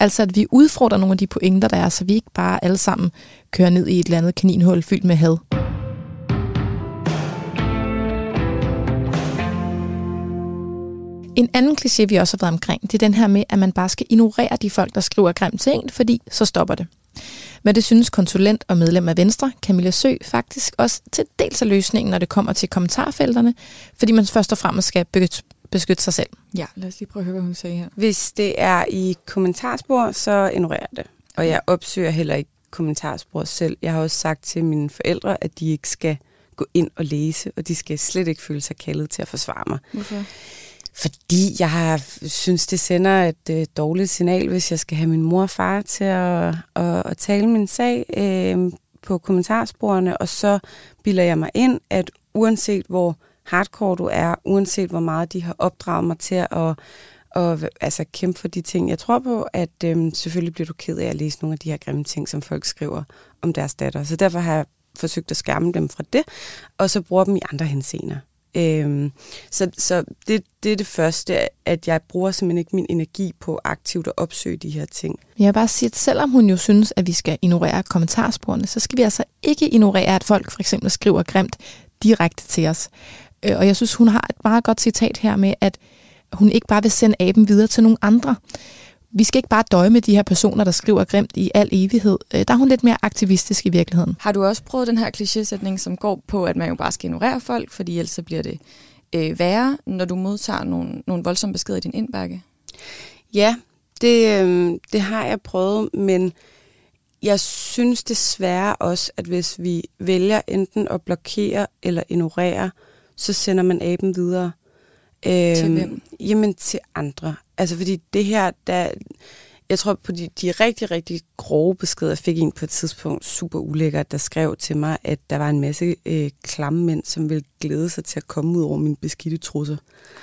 Altså at vi udfordrer nogle af de pointer, der er, så vi ikke bare alle sammen kører ned i et eller andet kaninhul fyldt med had. En anden kliché, vi også har været omkring, det er den her med, at man bare skal ignorere de folk, der skriver grimt til en, fordi så stopper det. Men det synes konsulent og medlem af Venstre, Camilla Sø, faktisk også til dels af løsningen, når det kommer til kommentarfelterne, fordi man først og fremmest skal beskytte, sig selv. Ja, lad os lige prøve at høre, hvad hun sagde her. Hvis det er i kommentarspor, så ignorerer det. Og jeg opsøger heller ikke kommentarspor selv. Jeg har også sagt til mine forældre, at de ikke skal gå ind og læse, og de skal slet ikke føle sig kaldet til at forsvare mig. Hvorfor? Fordi jeg har, synes, det sender et øh, dårligt signal, hvis jeg skal have min mor og far til at, at, at tale min sag øh, på kommentarsporene, og så bilder jeg mig ind, at uanset hvor hardcore du er, uanset hvor meget de har opdraget mig til at og altså kæmpe for de ting, jeg tror på, at øhm, selvfølgelig bliver du ked af at læse nogle af de her grimme ting, som folk skriver om deres datter. Så derfor har jeg forsøgt at skærme dem fra det, og så bruger dem i andre henseender. Øhm, så så det, det er det første, at jeg bruger simpelthen ikke min energi på aktivt at opsøge de her ting. Jeg vil bare sige, at selvom hun jo synes, at vi skal ignorere kommentarsporene, så skal vi altså ikke ignorere, at folk for eksempel skriver grimt direkte til os. Øh, Og jeg synes, hun har et meget godt citat her med, at hun ikke bare vil sende aben videre til nogle andre. Vi skal ikke bare døje med de her personer, der skriver grimt i al evighed. Øh, Der er hun lidt mere aktivistisk i virkeligheden. Har du også prøvet den her klichésætning, som går på, at man jo bare skal ignorere folk, fordi ellers så bliver det øh, værre, når du modtager nogle, nogle voldsomme beskeder i din indbakke? Ja, det, øh, det har jeg prøvet, men jeg synes desværre også, at hvis vi vælger enten at blokere eller ignorere, så sender man aben videre. Øh, Til hvem? Jamen til andre. Altså fordi det her, der, jeg tror på de, de rigtig, rigtig grove beskeder, jeg fik en på et tidspunkt, super ulækkert, der skrev til mig, at der var en masse øh, klamme mænd, som ville glæde sig til at komme ud over min beskidte trusser.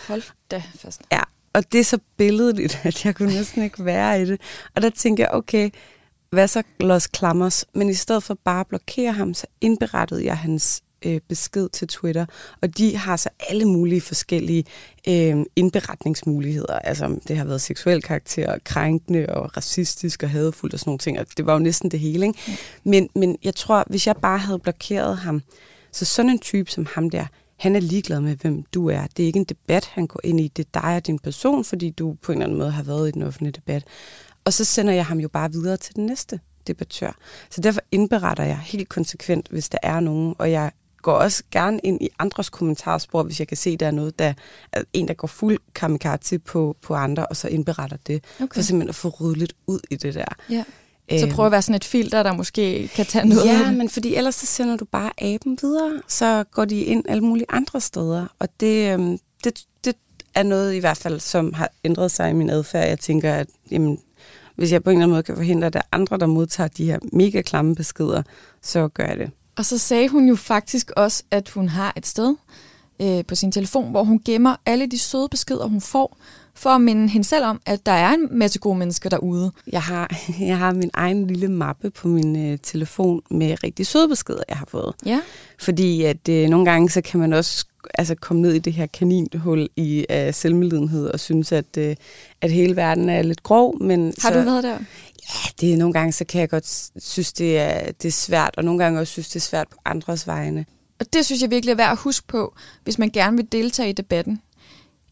Hold da fast. Ja, og det er så billedligt, at jeg kunne næsten ikke være i det. Og der tænker jeg, okay, hvad så Los Klammers? Men i stedet for bare at blokere ham, så indberettede jeg hans øh, besked til Twitter, og de har så alle mulige forskellige øh, indberetningsmuligheder. Altså, det har været seksuel karakter, krænkende og racistisk og hadefuldt og sådan nogle ting, og det var jo næsten det hele, ikke? Men, men jeg tror, hvis jeg bare havde blokeret ham, så sådan en type som ham der, han er ligeglad med, hvem du er. Det er ikke en debat, han går ind i. Det er dig og din person, fordi du på en eller anden måde har været i den offentlige debat. Og så sender jeg ham jo bare videre til den næste debattør. Så derfor indberetter jeg helt konsekvent, hvis der er nogen, og jeg går også gerne ind i andres kommentarspor, hvis jeg kan se, der er noget, der er en, der går fuld kamikaze på, på andre, og så indberetter det. Okay. For simpelthen at få ryddet lidt ud i det der. Ja. Så prøv at være sådan et filter, der måske kan tage noget. Ja, men fordi ellers så sender du bare aben videre, så går de ind alle mulige andre steder. Og det, øhm, det, det er noget i hvert fald, som har ændret sig i min adfærd. Jeg tænker, at jamen, hvis jeg på en eller anden måde kan forhindre, at der er andre, der modtager de her mega klamme beskeder, så gør jeg det. Og så sagde hun jo faktisk også, at hun har et sted øh, på sin telefon, hvor hun gemmer alle de søde beskeder, hun får, for at minde hende selv om, at der er en masse gode mennesker derude. Jeg har, jeg har min egen lille mappe på min øh, telefon med rigtig søde beskeder, jeg har fået. Ja. Fordi at øh, nogle gange, så kan man også altså, komme ned i det her kaninhul i øh, selvmedlidenhed og synes, at, øh, at hele verden er lidt grov. Men Har så, du været der? Ja, det er nogle gange, så kan jeg godt synes, det er, det er svært, og nogle gange også synes, det er svært på andres vegne. Og det synes jeg virkelig er værd at huske på, hvis man gerne vil deltage i debatten.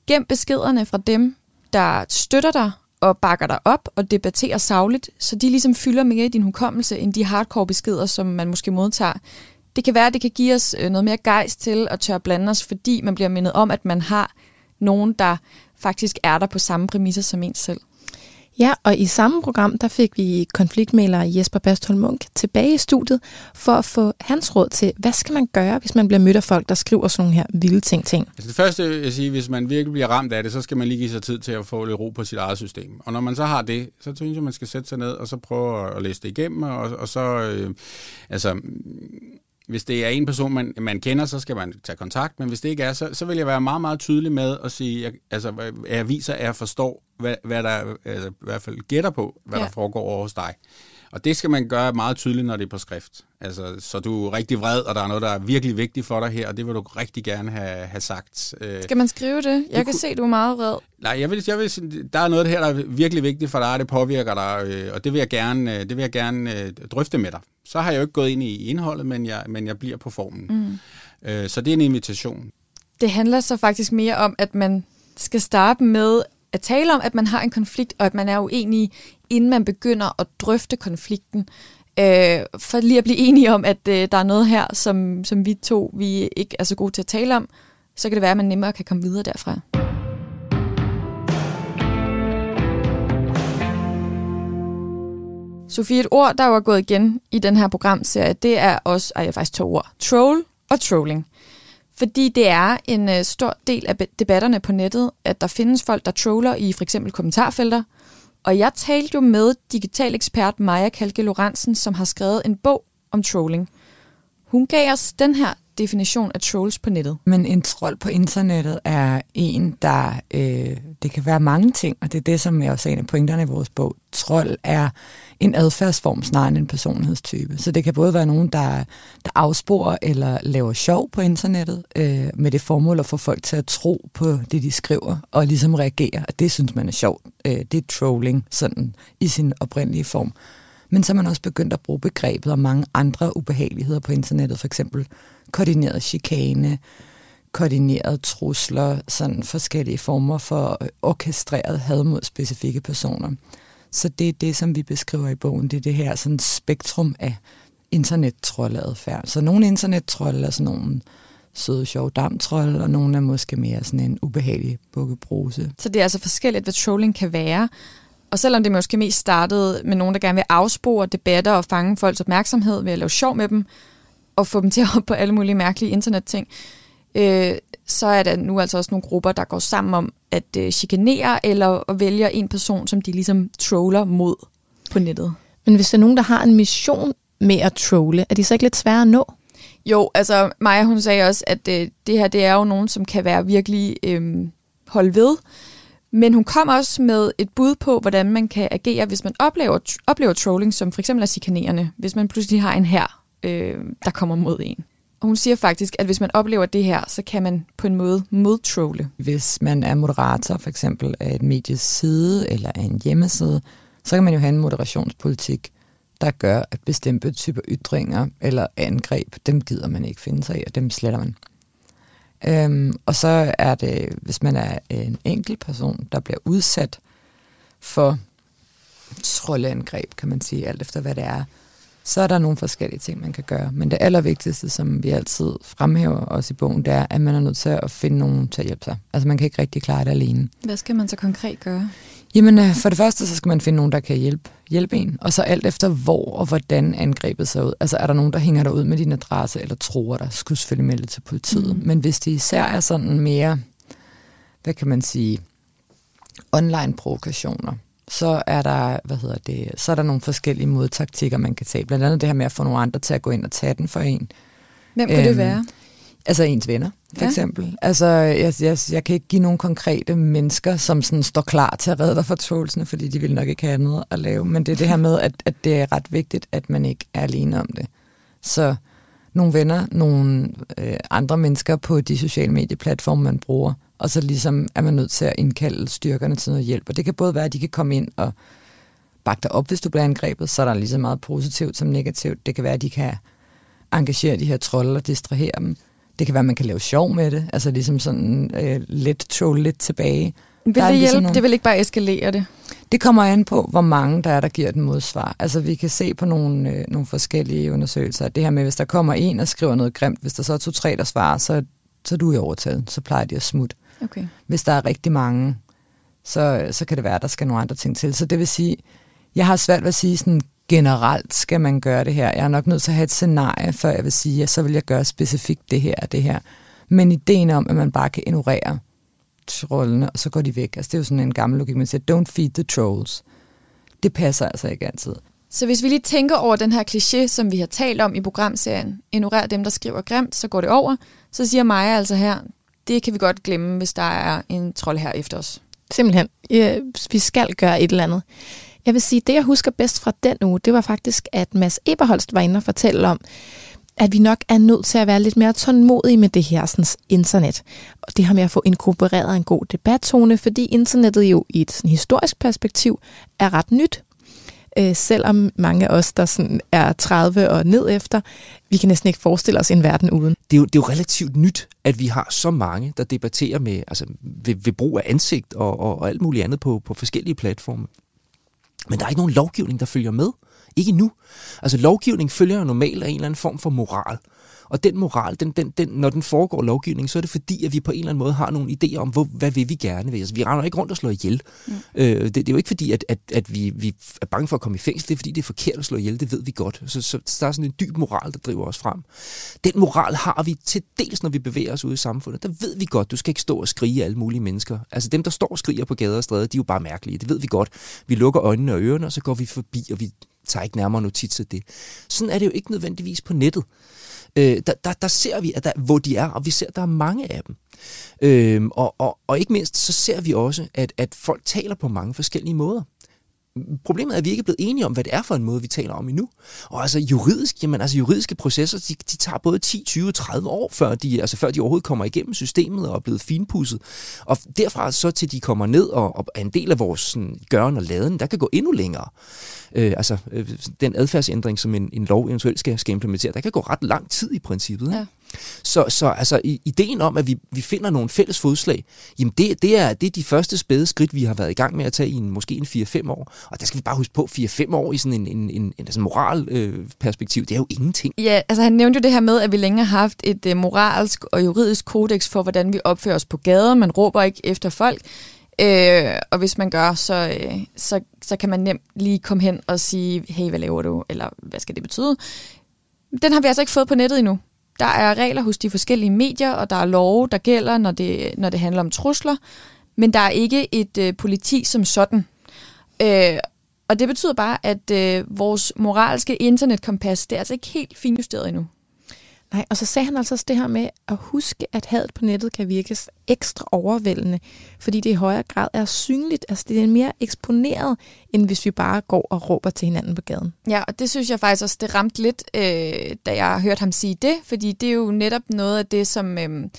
Gem beskederne fra dem, der støtter dig og bakker dig op og debatterer savligt, så de ligesom fylder mere i din hukommelse end de hardcore beskeder, som man måske modtager. Det kan være, at det kan give os øh, noget mere gejst til at tør blande os, fordi man bliver mindet om, at man har nogen, der faktisk er der på samme præmisser som en selv. Ja, og i samme program, der fik vi konfliktmæler Jesper Bastholm Munk tilbage i studiet, for at få hans råd til, hvad skal man gøre, hvis man bliver mødt af folk, der skriver sådan nogle her vilde ting ting. Altså det første, jeg siger, hvis man virkelig bliver ramt af det, så skal man lige give sig tid til at få lidt ro på sit eget system. Og når man så har det, så synes jeg, man skal sætte sig ned og så prøve at læse det igennem, og, og så, øh, altså, hvis det er en person, man, man kender, så skal man tage kontakt, men hvis det ikke er, så, så vil jeg være meget, meget tydelig med at sige, jeg, altså, jeg viser, at jeg forstår, hvad, hvad der altså, i hvert fald gætter på, hvad ja. der foregår over hos dig. Og det skal man gøre meget tydeligt, når det er på skrift. Altså, så du er rigtig vred, og der er noget, der er virkelig vigtigt for dig her, og det vil du rigtig gerne have, have sagt. Skal man skrive det? Jeg kan se, at du er meget vred. Nej, jeg vil, jeg vil sige, der er noget her, der er virkelig vigtigt for dig, det påvirker dig, og det vil jeg gerne, det vil jeg gerne drøfte med dig. Så har jeg jo ikke gået ind i indholdet, men jeg, men jeg bliver på formen. Mm. Så det er en invitation. Det handler så faktisk mere om, at man skal starte med at tale om, at man har en konflikt, og at man er uenig, inden man begynder at drøfte konflikten. Øh, for lige at blive enige om, at øh, der er noget her, som, som vi to vi ikke er så gode til at tale om, så kan det være, at man nemmere kan komme videre derfra. Sofie, et ord, der var gået igen i den her programserie, det er også, ej, faktisk to ord, troll og trolling. Fordi det er en øh, stor del af debatterne på nettet, at der findes folk, der troller i for eksempel kommentarfelter. Og jeg talte jo med digital ekspert Maja Kalke Lorentzen, som har skrevet en bog om trolling. Hun gav os den her definition af trolls på nettet. Men en trold på internettet er en, der... Øh, det kan være mange ting, og det er det, som jeg også er en af pointerne i vores bog. Trold er en adfærdsform snarere end en personlighedstype. Så det kan både være nogen, der, der afsporer eller laver sjov på internettet, øh, med det formål at få folk til at tro på det, de skriver, og ligesom reagere. Og det synes man er sjovt. Øh, det er trolling sådan i sin oprindelige form. Men så er man også begyndt at bruge begrebet og mange andre ubehageligheder på internettet, for eksempel koordineret chikane, koordineret trusler, sådan forskellige former for orkestreret had mod specifikke personer. Så det er det, som vi beskriver i bogen, det er det her sådan spektrum af internettrolladfærd. Så nogle internettrolde er sådan nogle søde, sjove damtrolde, og nogle er måske mere sådan en ubehagelig bukkebruse. Så det er altså forskelligt, hvad trolling kan være. Og selvom det måske mest startede med nogen, der gerne vil afspore debatter og fange folks opmærksomhed ved at lave sjov med dem, og få dem til at hoppe på alle mulige mærkelige internetting, øh, så er der nu altså også nogle grupper, der går sammen om at øh, chikanere eller at vælge en person, som de ligesom troller mod på nettet. Men hvis der er nogen, der har en mission med at trolle, er de så ikke lidt svære at nå? Jo, altså Maja hun sagde også, at øh, det her det er jo nogen, som kan være virkelig øh, holdt ved. Men hun kom også med et bud på, hvordan man kan agere, hvis man oplever, oplever trolling, som for eksempel er chikanerende, hvis man pludselig har en her, øh, der kommer mod en. Og hun siger faktisk, at hvis man oplever det her, så kan man på en måde modtrolle. Hvis man er moderator for eksempel af et medies side eller af en hjemmeside, så kan man jo have en moderationspolitik, der gør, at bestemte typer ytringer eller angreb, dem gider man ikke finde sig i, og dem sletter man. Øhm, og så er det, hvis man er en enkelt person, der bliver udsat for trolleangreb, kan man sige, alt efter hvad det er, så er der nogle forskellige ting, man kan gøre. Men det allervigtigste, som vi altid fremhæver os i bogen, det er, at man er nødt til at finde nogen til at hjælpe sig. Altså man kan ikke rigtig klare det alene. Hvad skal man så konkret gøre? Jamen øh, for det første, så skal man finde nogen, der kan hjælpe, hjælpe en. Og så alt efter, hvor og hvordan angrebet ser ud. Altså er der nogen, der hænger der ud med din adresse, eller tror der, skal du selvfølgelig melde til politiet. Mm. Men hvis det især er sådan mere, hvad kan man sige, online provokationer, så er der, hvad hedder det, så er der nogle forskellige modtaktikker, man kan tage. Blandt andet det her med at få nogle andre til at gå ind og tage den for en. Hvem kunne øhm, det være? Altså ens venner, for ja. eksempel. Altså, jeg, jeg, jeg kan ikke give nogle konkrete mennesker, som sådan står klar til at redde dig fra tålsene, fordi de vil nok ikke have noget at lave. Men det er det her med, at, at det er ret vigtigt, at man ikke er alene om det. Så nogle venner, nogle øh, andre mennesker på de sociale medieplatforme, man bruger, og så ligesom er man nødt til at indkalde styrkerne til noget hjælp. Og det kan både være, at de kan komme ind og bakke dig op, hvis du bliver angrebet, så er der lige så meget positivt som negativt. Det kan være, at de kan engagere de her trolde og distrahere dem. Det kan være, at man kan lave sjov med det, altså ligesom sådan øh, lidt troll lidt tilbage. Vil det ligesom hjælpe? Nogle... Det vil ikke bare eskalere det? Det kommer an på, hvor mange der er, der giver den modsvar. Altså vi kan se på nogle, øh, nogle forskellige undersøgelser, at det her med, hvis der kommer en og skriver noget grimt, hvis der så er to-tre, der svarer, så, så er du i overtal, så plejer de at smutte. Okay. Hvis der er rigtig mange, så, så kan det være, at der skal nogle andre ting til. Så det vil sige, jeg har svært ved at sige sådan, generelt skal man gøre det her. Jeg er nok nødt til at have et scenarie, før jeg vil sige, at så vil jeg gøre specifikt det her og det her. Men ideen om, at man bare kan ignorere trollene, og så går de væk. Altså det er jo sådan en gammel logik, man siger, don't feed the trolls. Det passer altså ikke altid. Så hvis vi lige tænker over den her kliché, som vi har talt om i programserien, ignorer dem, der skriver grimt, så går det over, så siger Maja altså her, det kan vi godt glemme, hvis der er en trold her efter os. Simpelthen. Ja, vi skal gøre et eller andet. Jeg vil sige, det jeg husker bedst fra den uge, det var faktisk, at Mads Eberholst var inde og fortælle om, at vi nok er nødt til at være lidt mere tålmodige med det her sådan, internet. Og det har med at få inkorporeret en god debattone, fordi internettet jo i et sådan, historisk perspektiv er ret nyt øh, selvom mange af os, der sådan er 30 og ned efter, vi kan næsten ikke forestille os en verden uden. Det er jo, det er jo relativt nyt, at vi har så mange, der debatterer med, altså, ved, ved brug af ansigt og, og, og alt muligt andet på, på forskellige platforme. Men der er ikke nogen lovgivning, der følger med. Ikke nu. Altså lovgivning følger jo normalt af en eller anden form for moral. Og den moral, den, den, den, når den foregår lovgivning, så er det fordi, at vi på en eller anden måde har nogle idéer om, hvor, hvad vil vi gerne vil. Altså, vi render ikke rundt og slår ihjel. Mm. Øh, det, det er jo ikke fordi, at, at, at vi, vi er bange for at komme i fængsel. Det er fordi, det er forkert at slå ihjel. Det ved vi godt. Så, så, så der er sådan en dyb moral, der driver os frem. Den moral har vi til dels, når vi bevæger os ude i samfundet. Der ved vi godt, du skal ikke stå og skrige alle mulige mennesker. Altså dem, der står og skriger på gader og stræder, de er jo bare mærkelige. Det ved vi godt. Vi lukker øjnene og ørerne, og så går vi forbi, og vi tager ikke nærmere notits af det. Sådan er det jo ikke nødvendigvis på nettet øh, der, der, der ser vi, at der, hvor de er, og vi ser, at der er mange af dem. Øh, og, og, og ikke mindst, så ser vi også, at, at folk taler på mange forskellige måder. Problemet er, at vi ikke er blevet enige om, hvad det er for en måde, vi taler om endnu. Og altså juridisk, jamen altså juridiske processer, de, de tager både 10, 20, 30 år, før de, altså før de overhovedet kommer igennem systemet og er blevet finpudset. Og derfra så til de kommer ned og, og er en del af vores sådan, gøren og laden, der kan gå endnu længere øh, altså øh, den adfærdsændring, som en, en lov eventuelt skal, skal implementere, der kan gå ret lang tid i princippet. Ikke? Ja. Så, så altså, ideen om, at vi, vi finder nogle fælles fodslag, jamen det, det, er, det er de første spæde skridt, vi har været i gang med at tage i en, måske en 4-5 år. Og der skal vi bare huske på, 4-5 år i sådan en, en, en, en altså moral øh, perspektiv, det er jo ingenting. Ja, altså han nævnte jo det her med, at vi længe har haft et øh, moralsk og juridisk kodex for, hvordan vi opfører os på gader. Man råber ikke efter folk. Øh, og hvis man gør, så, øh, så, så kan man nemt lige komme hen og sige, hey, hvad laver du? Eller hvad skal det betyde? Den har vi altså ikke fået på nettet endnu. Der er regler hos de forskellige medier, og der er love, der gælder, når det, når det handler om trusler. Men der er ikke et øh, politi som sådan. Øh, og det betyder bare, at øh, vores moralske internetkompas, det er altså ikke helt finjusteret endnu. Nej, og så sagde han altså også det her med at huske, at hadet på nettet kan virke ekstra overvældende, fordi det i højere grad er synligt. Altså det er mere eksponeret, end hvis vi bare går og råber til hinanden på gaden. Ja, og det synes jeg faktisk også, det ramte lidt, øh, da jeg hørte ham sige det, fordi det er jo netop noget af det, som øh,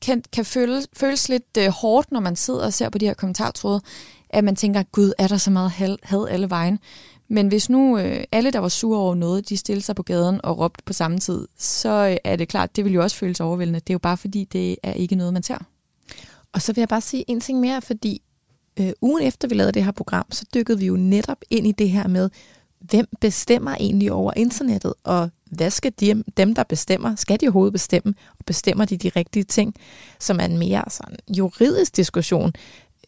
kan, kan føles, føles lidt øh, hårdt, når man sidder og ser på de her kommentartråde, at man tænker, gud, er der så meget had alle vejen? Men hvis nu øh, alle, der var sure over noget, de stillede sig på gaden og råbte på samme tid, så øh, er det klart, det vil jo også føles overvældende. Det er jo bare fordi, det er ikke noget, man ser. Og så vil jeg bare sige en ting mere, fordi øh, ugen efter vi lavede det her program, så dykkede vi jo netop ind i det her med, hvem bestemmer egentlig over internettet, og hvad skal de, dem, der bestemmer, skal de overhovedet bestemme, og bestemmer de de rigtige ting, som er en mere sådan juridisk diskussion,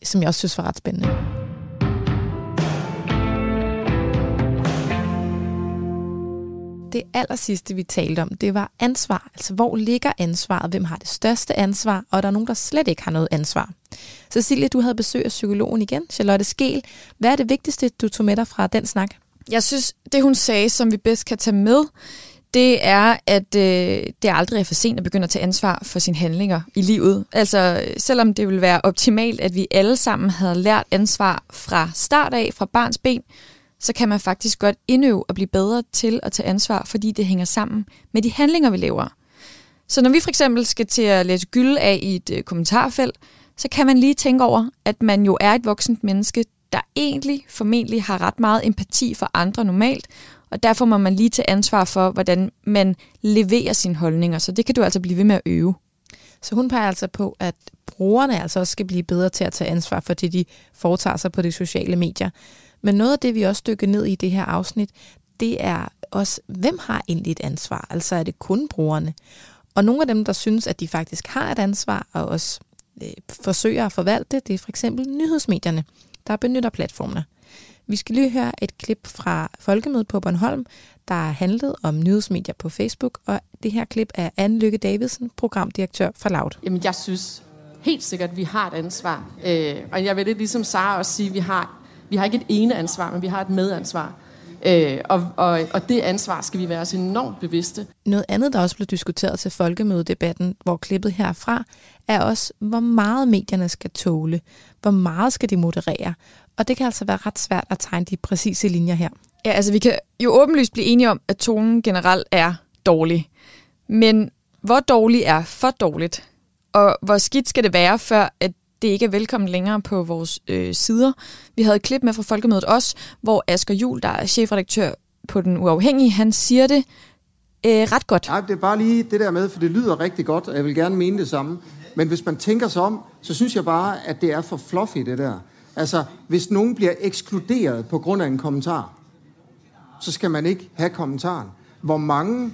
som jeg også synes var ret spændende. Det aller sidste, vi talte om, det var ansvar. Altså, hvor ligger ansvaret? Hvem har det største ansvar? Og der er nogen, der slet ikke har noget ansvar. Cecilie, du havde besøg af psykologen igen, Charlotte Skel. Hvad er det vigtigste, du tog med dig fra den snak? Jeg synes, det hun sagde, som vi bedst kan tage med, det er, at øh, det aldrig er for sent at begynde at tage ansvar for sine handlinger i livet. Altså, selvom det ville være optimalt, at vi alle sammen havde lært ansvar fra start af, fra barns ben, så kan man faktisk godt indøve og blive bedre til at tage ansvar, fordi det hænger sammen med de handlinger, vi laver. Så når vi for eksempel skal til at læse gylde af i et øh, kommentarfelt, så kan man lige tænke over, at man jo er et voksent menneske, der egentlig formentlig har ret meget empati for andre normalt, og derfor må man lige tage ansvar for, hvordan man leverer sine holdninger. Så det kan du altså blive ved med at øve. Så hun peger altså på, at brugerne altså også skal blive bedre til at tage ansvar for det, de foretager sig på de sociale medier. Men noget af det, vi også dykker ned i det her afsnit, det er også, hvem har egentlig et ansvar? Altså er det kun brugerne? Og nogle af dem, der synes, at de faktisk har et ansvar, og også øh, forsøger at forvalte det, det er for eksempel nyhedsmedierne, der benytter platformene. Vi skal lige høre et klip fra Folkemødet på Bornholm, der handlede handlet om nyhedsmedier på Facebook, og det her klip er Anne Lykke Davidsen, programdirektør for Loud. Jamen, jeg synes helt sikkert, at vi har et ansvar. Øh, og jeg vil det ligesom Sara også sige, at vi har vi har ikke et ene ansvar, men vi har et medansvar. Øh, og, og, og det ansvar skal vi være så enormt bevidste. Noget andet, der også blev diskuteret til folkemødedebatten, hvor klippet herfra, er også, hvor meget medierne skal tåle. Hvor meget skal de moderere? Og det kan altså være ret svært at tegne de præcise linjer her. Ja, altså vi kan jo åbenlyst blive enige om, at tonen generelt er dårlig. Men hvor dårlig er for dårligt? Og hvor skidt skal det være, før at det ikke er velkommen længere på vores øh, sider. Vi havde et klip med fra Folkemødet også, hvor Asger Jul, der er chefredaktør på Den Uafhængige, han siger det øh, ret godt. Nej, det er bare lige det der med, for det lyder rigtig godt, og jeg vil gerne mene det samme. Men hvis man tænker sig om, så synes jeg bare, at det er for fluffy, det der. Altså, hvis nogen bliver ekskluderet på grund af en kommentar, så skal man ikke have kommentaren. Hvor mange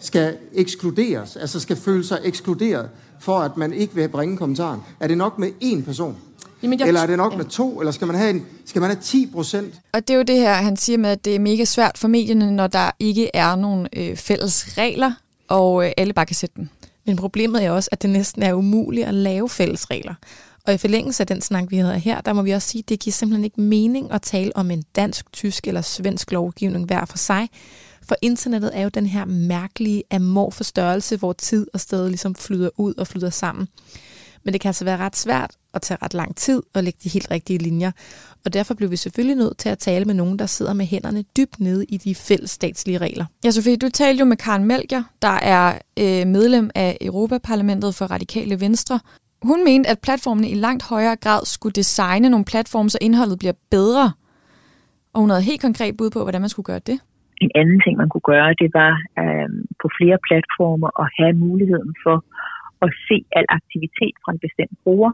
skal ekskluderes, altså skal føle sig ekskluderet, for at man ikke vil bringe kommentaren? Er det nok med én person? Jamen, jeg... Eller er det nok med to? Eller skal man have, en, skal man have 10 procent? Og det er jo det her, han siger med, at det er mega svært for medierne, når der ikke er nogen øh, fælles regler, og øh, alle bare kan sætte dem. Men problemet er også, at det næsten er umuligt at lave fælles regler. Og i forlængelse af den snak, vi havde her, der må vi også sige, at det giver simpelthen ikke mening at tale om en dansk, tysk eller svensk lovgivning hver for sig. For internettet er jo den her mærkelige amorfe størrelse, hvor tid og sted ligesom flyder ud og flyder sammen. Men det kan altså være ret svært at tage ret lang tid og lægge de helt rigtige linjer. Og derfor blev vi selvfølgelig nødt til at tale med nogen, der sidder med hænderne dybt nede i de fælles statslige regler. Ja, Sofie, du talte jo med Karen Melger, der er øh, medlem af Europaparlamentet for Radikale Venstre. Hun mente, at platformene i langt højere grad skulle designe nogle platforme, så indholdet bliver bedre. Og hun havde helt konkret bud på, hvordan man skulle gøre det. En anden ting, man kunne gøre, det var øh, på flere platformer at have muligheden for at se al aktivitet fra en bestemt bruger,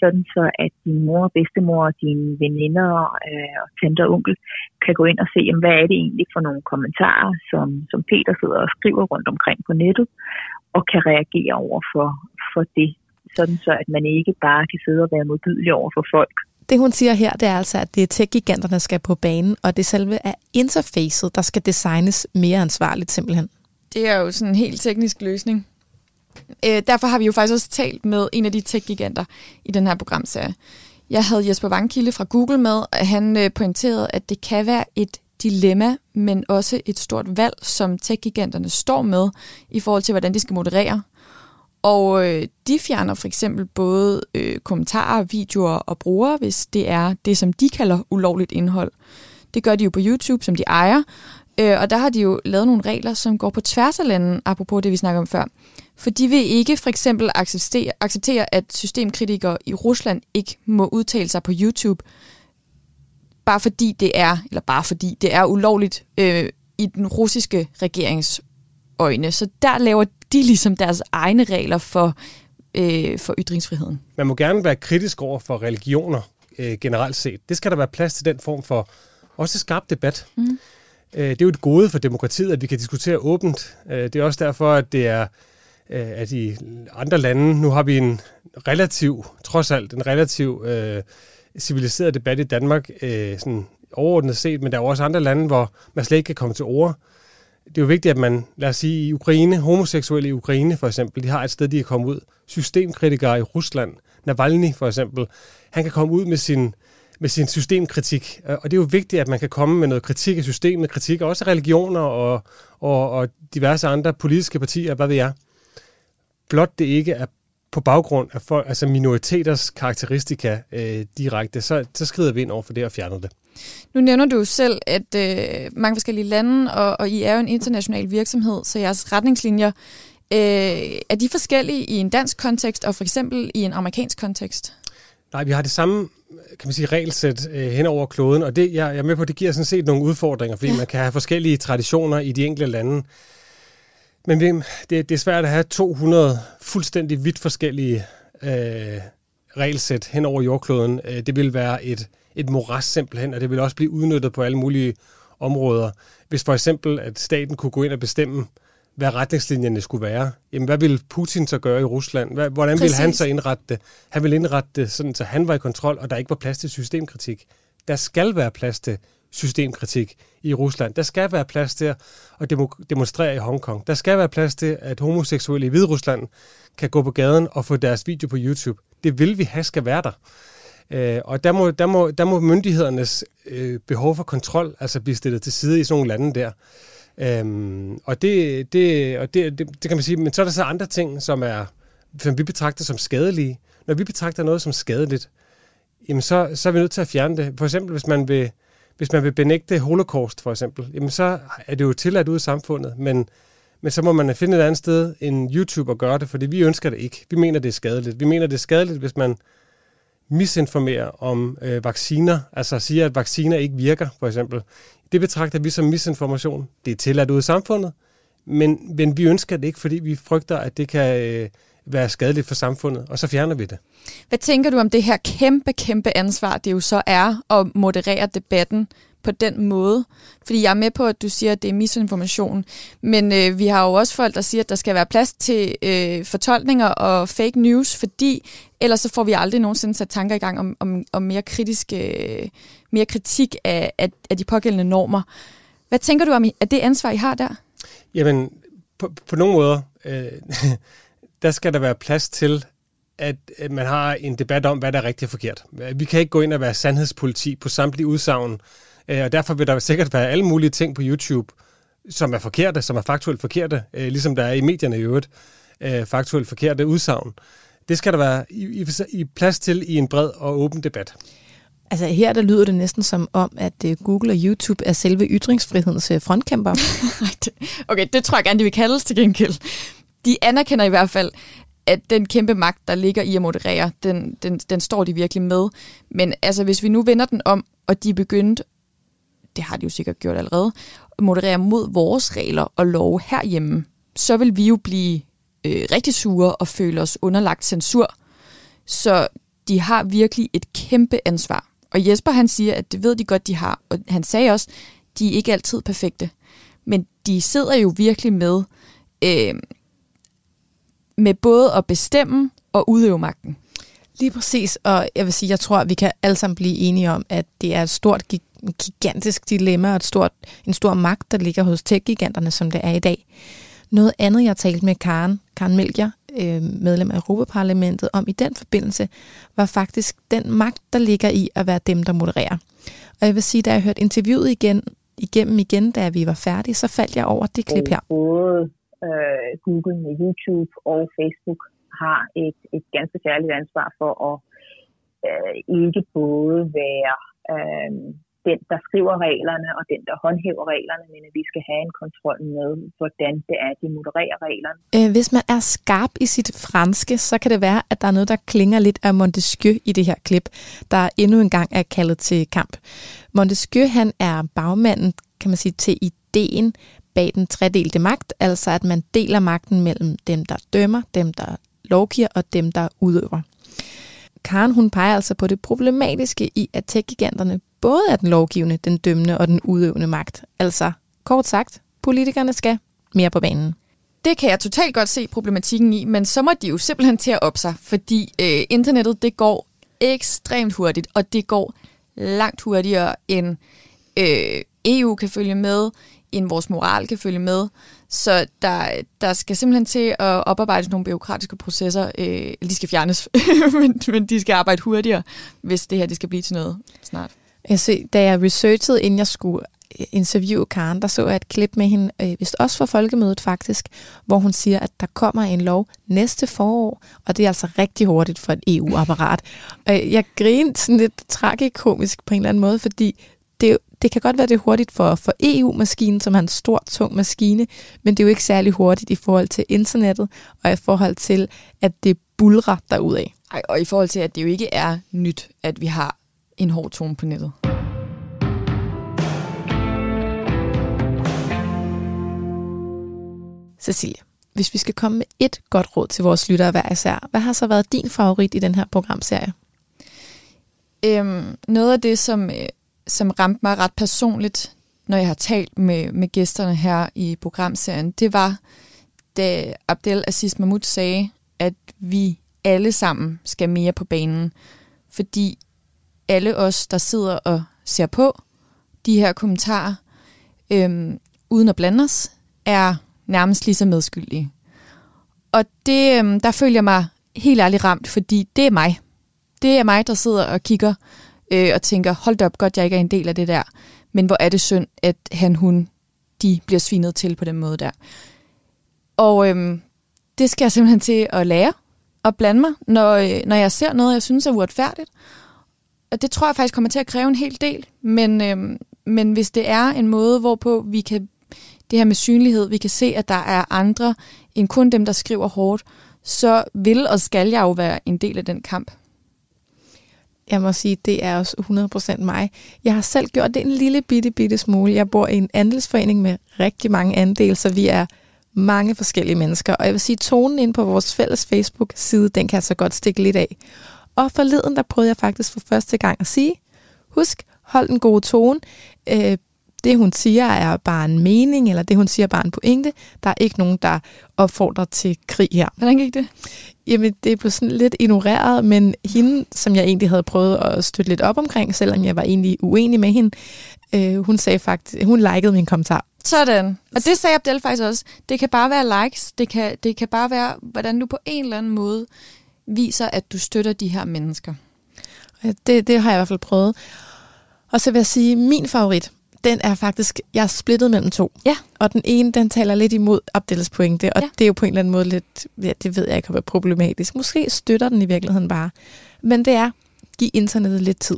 sådan så at din mor, bedstemor, dine veninder øh, og tante og onkel kan gå ind og se, jamen, hvad er det egentlig for nogle kommentarer, som, som Peter sidder og skriver rundt omkring på nettet, og kan reagere over for, for det, sådan så at man ikke bare kan sidde og være modbydelig over for folk, det hun siger her, det er altså, at det er tech-giganterne, der skal på banen, og det selve er interfacet, der skal designes mere ansvarligt simpelthen. Det er jo sådan en helt teknisk løsning. Øh, derfor har vi jo faktisk også talt med en af de tech-giganter i den her programserie. Jeg havde Jesper Vangkilde fra Google med, og han øh, pointerede, at det kan være et dilemma, men også et stort valg, som tech-giganterne står med i forhold til, hvordan de skal moderere. Og øh, de fjerner for eksempel både øh, kommentarer, videoer og brugere, hvis det er det, som de kalder ulovligt indhold. Det gør de jo på YouTube, som de ejer. Øh, og der har de jo lavet nogle regler, som går på tværs af landet, apropos det, vi snakker om før. For de vil ikke for eksempel acceptere, acceptere, at systemkritikere i Rusland ikke må udtale sig på YouTube, bare fordi det er, eller bare fordi det er ulovligt øh, i den russiske regerings øjne. Så der laver de ligesom deres egne regler for, øh, for ytringsfriheden. Man må gerne være kritisk over for religioner øh, generelt set. Det skal der være plads til den form for også skarp debat. Mm. Øh, det er jo et gode for demokratiet, at vi kan diskutere åbent. Øh, det er også derfor, at det er øh, at i andre lande, nu har vi en relativ, trods alt, en relativ øh, civiliseret debat i Danmark, øh, sådan overordnet set, men der er også andre lande, hvor man slet ikke kan komme til ord. Det er jo vigtigt, at man, lad os sige, i Ukraine, homoseksuelle i Ukraine for eksempel, de har et sted, de kan komme ud. Systemkritikere i Rusland, Navalny for eksempel, han kan komme ud med sin, med sin systemkritik. Og det er jo vigtigt, at man kan komme med noget kritik af systemet, kritik også af religioner og, og, og diverse andre politiske partier, hvad ved jeg. Blot det ikke er på baggrund af folk, altså minoriteters karakteristika øh, direkte, så, så skrider vi ind over for det og fjerner det. Nu nævner du selv, at øh, mange forskellige lande, og, og I er jo en international virksomhed, så jeres retningslinjer, øh, er de forskellige i en dansk kontekst og for eksempel i en amerikansk kontekst? Nej, vi har det samme kan man sige, regelsæt øh, hen over kloden, og det, jeg, jeg er med på, det giver sådan set nogle udfordringer, fordi ja. man kan have forskellige traditioner i de enkelte lande. Men det, det, er svært at have 200 fuldstændig vidt forskellige øh, regelsæt hen over jordkloden. Øh, det vil være et, et moras simpelthen, og det vil også blive udnyttet på alle mulige områder. Hvis for eksempel, at staten kunne gå ind og bestemme, hvad retningslinjerne skulle være. Jamen, hvad ville Putin så gøre i Rusland? Hvordan ville han så indrette det? Han ville indrette det sådan, så han var i kontrol, og der ikke var plads til systemkritik. Der skal være plads til systemkritik i Rusland. Der skal være plads til at demonstrere i Hongkong. Der skal være plads til, at homoseksuelle i Hviderusland kan gå på gaden og få deres video på YouTube. Det vil vi have skal være der. Øh, og der må, der, må, der må myndighedernes øh, behov for kontrol altså blive stillet til side i sådan nogle lande der. Øhm, og det, det, og det, det, det kan man sige, men så er der så andre ting, som, er, som vi betragter som skadelige. Når vi betragter noget som skadeligt, jamen så, så er vi nødt til at fjerne det. For eksempel, hvis man vil, hvis man vil benægte holocaust, for eksempel, jamen så er det jo tilladt ud i samfundet, men, men så må man finde et andet sted end YouTube og gøre det, fordi vi ønsker det ikke. Vi mener, det er skadeligt. Vi mener, det er skadeligt, hvis man misinformerer om øh, vacciner, altså siger, at vacciner ikke virker, for eksempel. Det betragter vi som misinformation. Det er tilladt ud i samfundet, men, men vi ønsker det ikke, fordi vi frygter, at det kan øh, være skadeligt for samfundet, og så fjerner vi det. Hvad tænker du om det her kæmpe, kæmpe ansvar, det jo så er at moderere debatten på den måde? Fordi jeg er med på, at du siger, at det er misinformation, men øh, vi har jo også folk, der siger, at der skal være plads til øh, fortolkninger og fake news, fordi ellers så får vi aldrig nogensinde sat tanker i gang om, om, om mere, kritisk, øh, mere kritik af, af, af de pågældende normer. Hvad tænker du om at det ansvar, I har der? Jamen, på, på nogle måder, øh, der skal der være plads til, at man har en debat om, hvad der er rigtigt og forkert. Vi kan ikke gå ind og være sandhedspoliti på samtlige udsagn, øh, og derfor vil der sikkert være alle mulige ting på YouTube, som er forkerte, som er faktuelt forkerte, øh, ligesom der er i medierne i øvrigt, øh, faktuelt forkerte udsagn. Det skal der være i, i, i plads til i en bred og åben debat. Altså her der lyder det næsten som om, at Google og YouTube er selve ytringsfrihedens frontkæmper. okay, det tror jeg gerne, de vil kaldes til gengæld de anerkender i hvert fald, at den kæmpe magt, der ligger i at moderere, den, den, den står de virkelig med. Men altså, hvis vi nu vender den om, og de er begyndt, det har de jo sikkert gjort allerede, modererer moderere mod vores regler og love herhjemme, så vil vi jo blive øh, rigtig sure og føle os underlagt censur. Så de har virkelig et kæmpe ansvar. Og Jesper han siger, at det ved de godt, de har. Og han sagde også, de er ikke altid perfekte. Men de sidder jo virkelig med øh, med både at bestemme og udøve magten. Lige præcis, og jeg vil sige, jeg tror, at vi kan alle sammen blive enige om, at det er et stort, gigantisk dilemma og et stort, en stor magt, der ligger hos tech-giganterne, som det er i dag. Noget andet, jeg talte med Karen, Karen Melger, øh, medlem af Europaparlamentet, om i den forbindelse, var faktisk den magt, der ligger i at være dem, der modererer. Og jeg vil sige, da jeg hørte interviewet igen, igennem igen, da vi var færdige, så faldt jeg over det klip her. Både øh, Google med YouTube og Facebook har et, et ganske særligt ansvar for at øh, ikke både være øh, den, der skriver reglerne, og den, der håndhæver reglerne, men at vi skal have en kontrol med, hvordan det er, de modererer reglerne. Øh, hvis man er skarp i sit franske, så kan det være, at der er noget, der klinger lidt af Montesquieu i det her klip, der endnu en gang er kaldet til kamp. Montesquieu, han er bagmanden, kan man sige, til ideen bag den tredelte magt, altså at man deler magten mellem dem, der dømmer, dem, der lovgiver og dem, der udøver. Karen hun peger altså på det problematiske i, at tech-giganterne både er den lovgivende, den dømmende og den udøvende magt. Altså, kort sagt, politikerne skal mere på banen. Det kan jeg totalt godt se problematikken i, men så må de jo simpelthen til at op sig, fordi øh, internettet det går ekstremt hurtigt, og det går langt hurtigere end øh, EU kan følge med, end vores moral kan følge med. Så der, der skal simpelthen til at oparbejdes nogle byråkratiske processer. Øh, de skal fjernes, men, men de skal arbejde hurtigere, hvis det her det skal blive til noget snart. Jeg så, da jeg researchede, inden jeg skulle øh, interviewe Karen, der så jeg et klip med hende, øh, vist også fra Folkemødet faktisk, hvor hun siger, at der kommer en lov næste forår, og det er altså rigtig hurtigt for et EU-apparat. Øh, jeg grinede sådan lidt tragikomisk på en eller anden måde, fordi det, det kan godt være, det er hurtigt for, for EU-maskinen, som er en stor, tung maskine, men det er jo ikke særlig hurtigt i forhold til internettet, og i forhold til, at det bulrer derudad. Ej, og i forhold til, at det jo ikke er nyt, at vi har en hård tone på nettet. Cecilie, hvis vi skal komme med et godt råd til vores lyttere hver især, hvad har så været din favorit i den her programserie? Øhm, noget af det, som, øh, som ramte mig ret personligt, når jeg har talt med, med gæsterne her i programserien, det var, da Abdel Aziz Mahmoud sagde, at vi alle sammen skal mere på banen. Fordi alle os, der sidder og ser på de her kommentarer, øhm, uden at blande os, er nærmest lige så medskyldige. Og det, øhm, der føler jeg mig helt ærligt ramt, fordi det er mig. Det er mig, der sidder og kigger øh, og tænker, hold op, godt jeg ikke er en del af det der. Men hvor er det synd, at han, hun, de bliver svinet til på den måde der. Og øhm, det skal jeg simpelthen til at lære og blande mig, når, øh, når jeg ser noget, jeg synes er uretfærdigt. Og det tror jeg faktisk kommer til at kræve en hel del. Men, øhm, men hvis det er en måde, hvorpå vi kan, det her med synlighed, vi kan se, at der er andre end kun dem, der skriver hårdt, så vil og skal jeg jo være en del af den kamp. Jeg må sige, det er også 100% mig. Jeg har selv gjort det en lille bitte, bitte smule. Jeg bor i en andelsforening med rigtig mange andele, så vi er mange forskellige mennesker. Og jeg vil sige, tonen ind på vores fælles Facebook-side, den kan jeg så godt stikke lidt af. Og forleden, der prøvede jeg faktisk for første gang at sige, husk, hold den gode tone. Øh, det hun siger er bare en mening, eller det hun siger er bare en pointe. Der er ikke nogen, der opfordrer til krig her. Hvordan gik det? Jamen, det blev sådan lidt ignoreret, men hende, som jeg egentlig havde prøvet at støtte lidt op omkring, selvom jeg var egentlig uenig med hende, øh, hun sagde faktisk, hun likede min kommentar. Sådan. Og det sagde Abdel faktisk også. Det kan bare være likes. Det kan, det kan bare være, hvordan du på en eller anden måde viser, at du støtter de her mennesker. Det, det har jeg i hvert fald prøvet. Og så vil jeg sige, min favorit, den er faktisk, jeg er splittet mellem to. Ja. Og den ene, den taler lidt imod Abdels pointe, og ja. det er jo på en eller anden måde lidt, ja, det ved jeg ikke, om er problematisk. Måske støtter den i virkeligheden bare. Men det er, giv internettet lidt tid.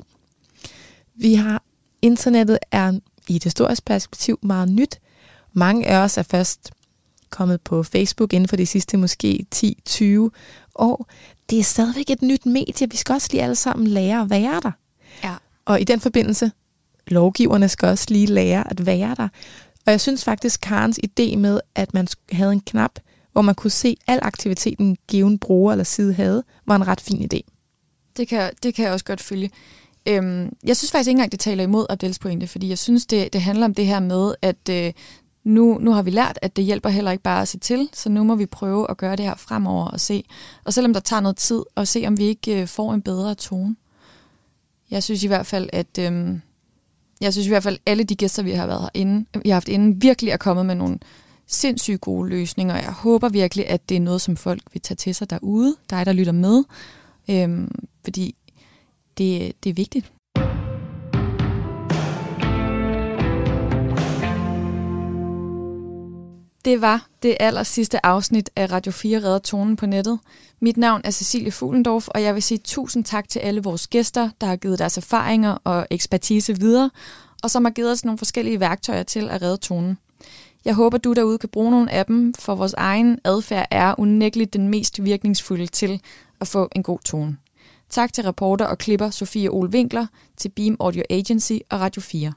Vi har, internettet er i et historisk perspektiv meget nyt. Mange af os er først kommet på Facebook inden for de sidste måske 10-20 år. Det er stadigvæk et nyt medie. Vi skal også lige alle sammen lære at være der. Ja. Og i den forbindelse, lovgiverne skal også lige lære at være der. Og jeg synes faktisk, Karens idé med, at man havde en knap, hvor man kunne se al aktiviteten, given bruger eller side havde, var en ret fin idé. Det kan, det kan jeg også godt følge. Øhm, jeg synes faktisk ikke engang, det taler imod Abdels pointe, fordi jeg synes, det, det handler om det her med, at øh, nu, nu har vi lært, at det hjælper heller ikke bare at se til, så nu må vi prøve at gøre det her fremover og se. Og selvom der tager noget tid, at se om vi ikke øh, får en bedre tone. Jeg synes i hvert fald, at øh, jeg synes i hvert fald, alle de gæster, vi har været herinde, øh, vi har haft inden, virkelig er kommet med nogle sindssygt gode løsninger. Jeg håber virkelig, at det er noget, som folk vil tage til sig derude, dig der lytter med. øhm, fordi det, det er vigtigt. Det var det aller sidste afsnit af Radio 4 Redder Tonen på nettet. Mit navn er Cecilie Fuglendorf, og jeg vil sige tusind tak til alle vores gæster, der har givet deres erfaringer og ekspertise videre, og som har givet os nogle forskellige værktøjer til at redde tonen. Jeg håber, du derude kan bruge nogle af dem, for vores egen adfærd er unægteligt den mest virkningsfulde til at få en god tone. Tak til reporter og klipper Sofie Ole Winkler, til Beam Audio Agency og Radio 4.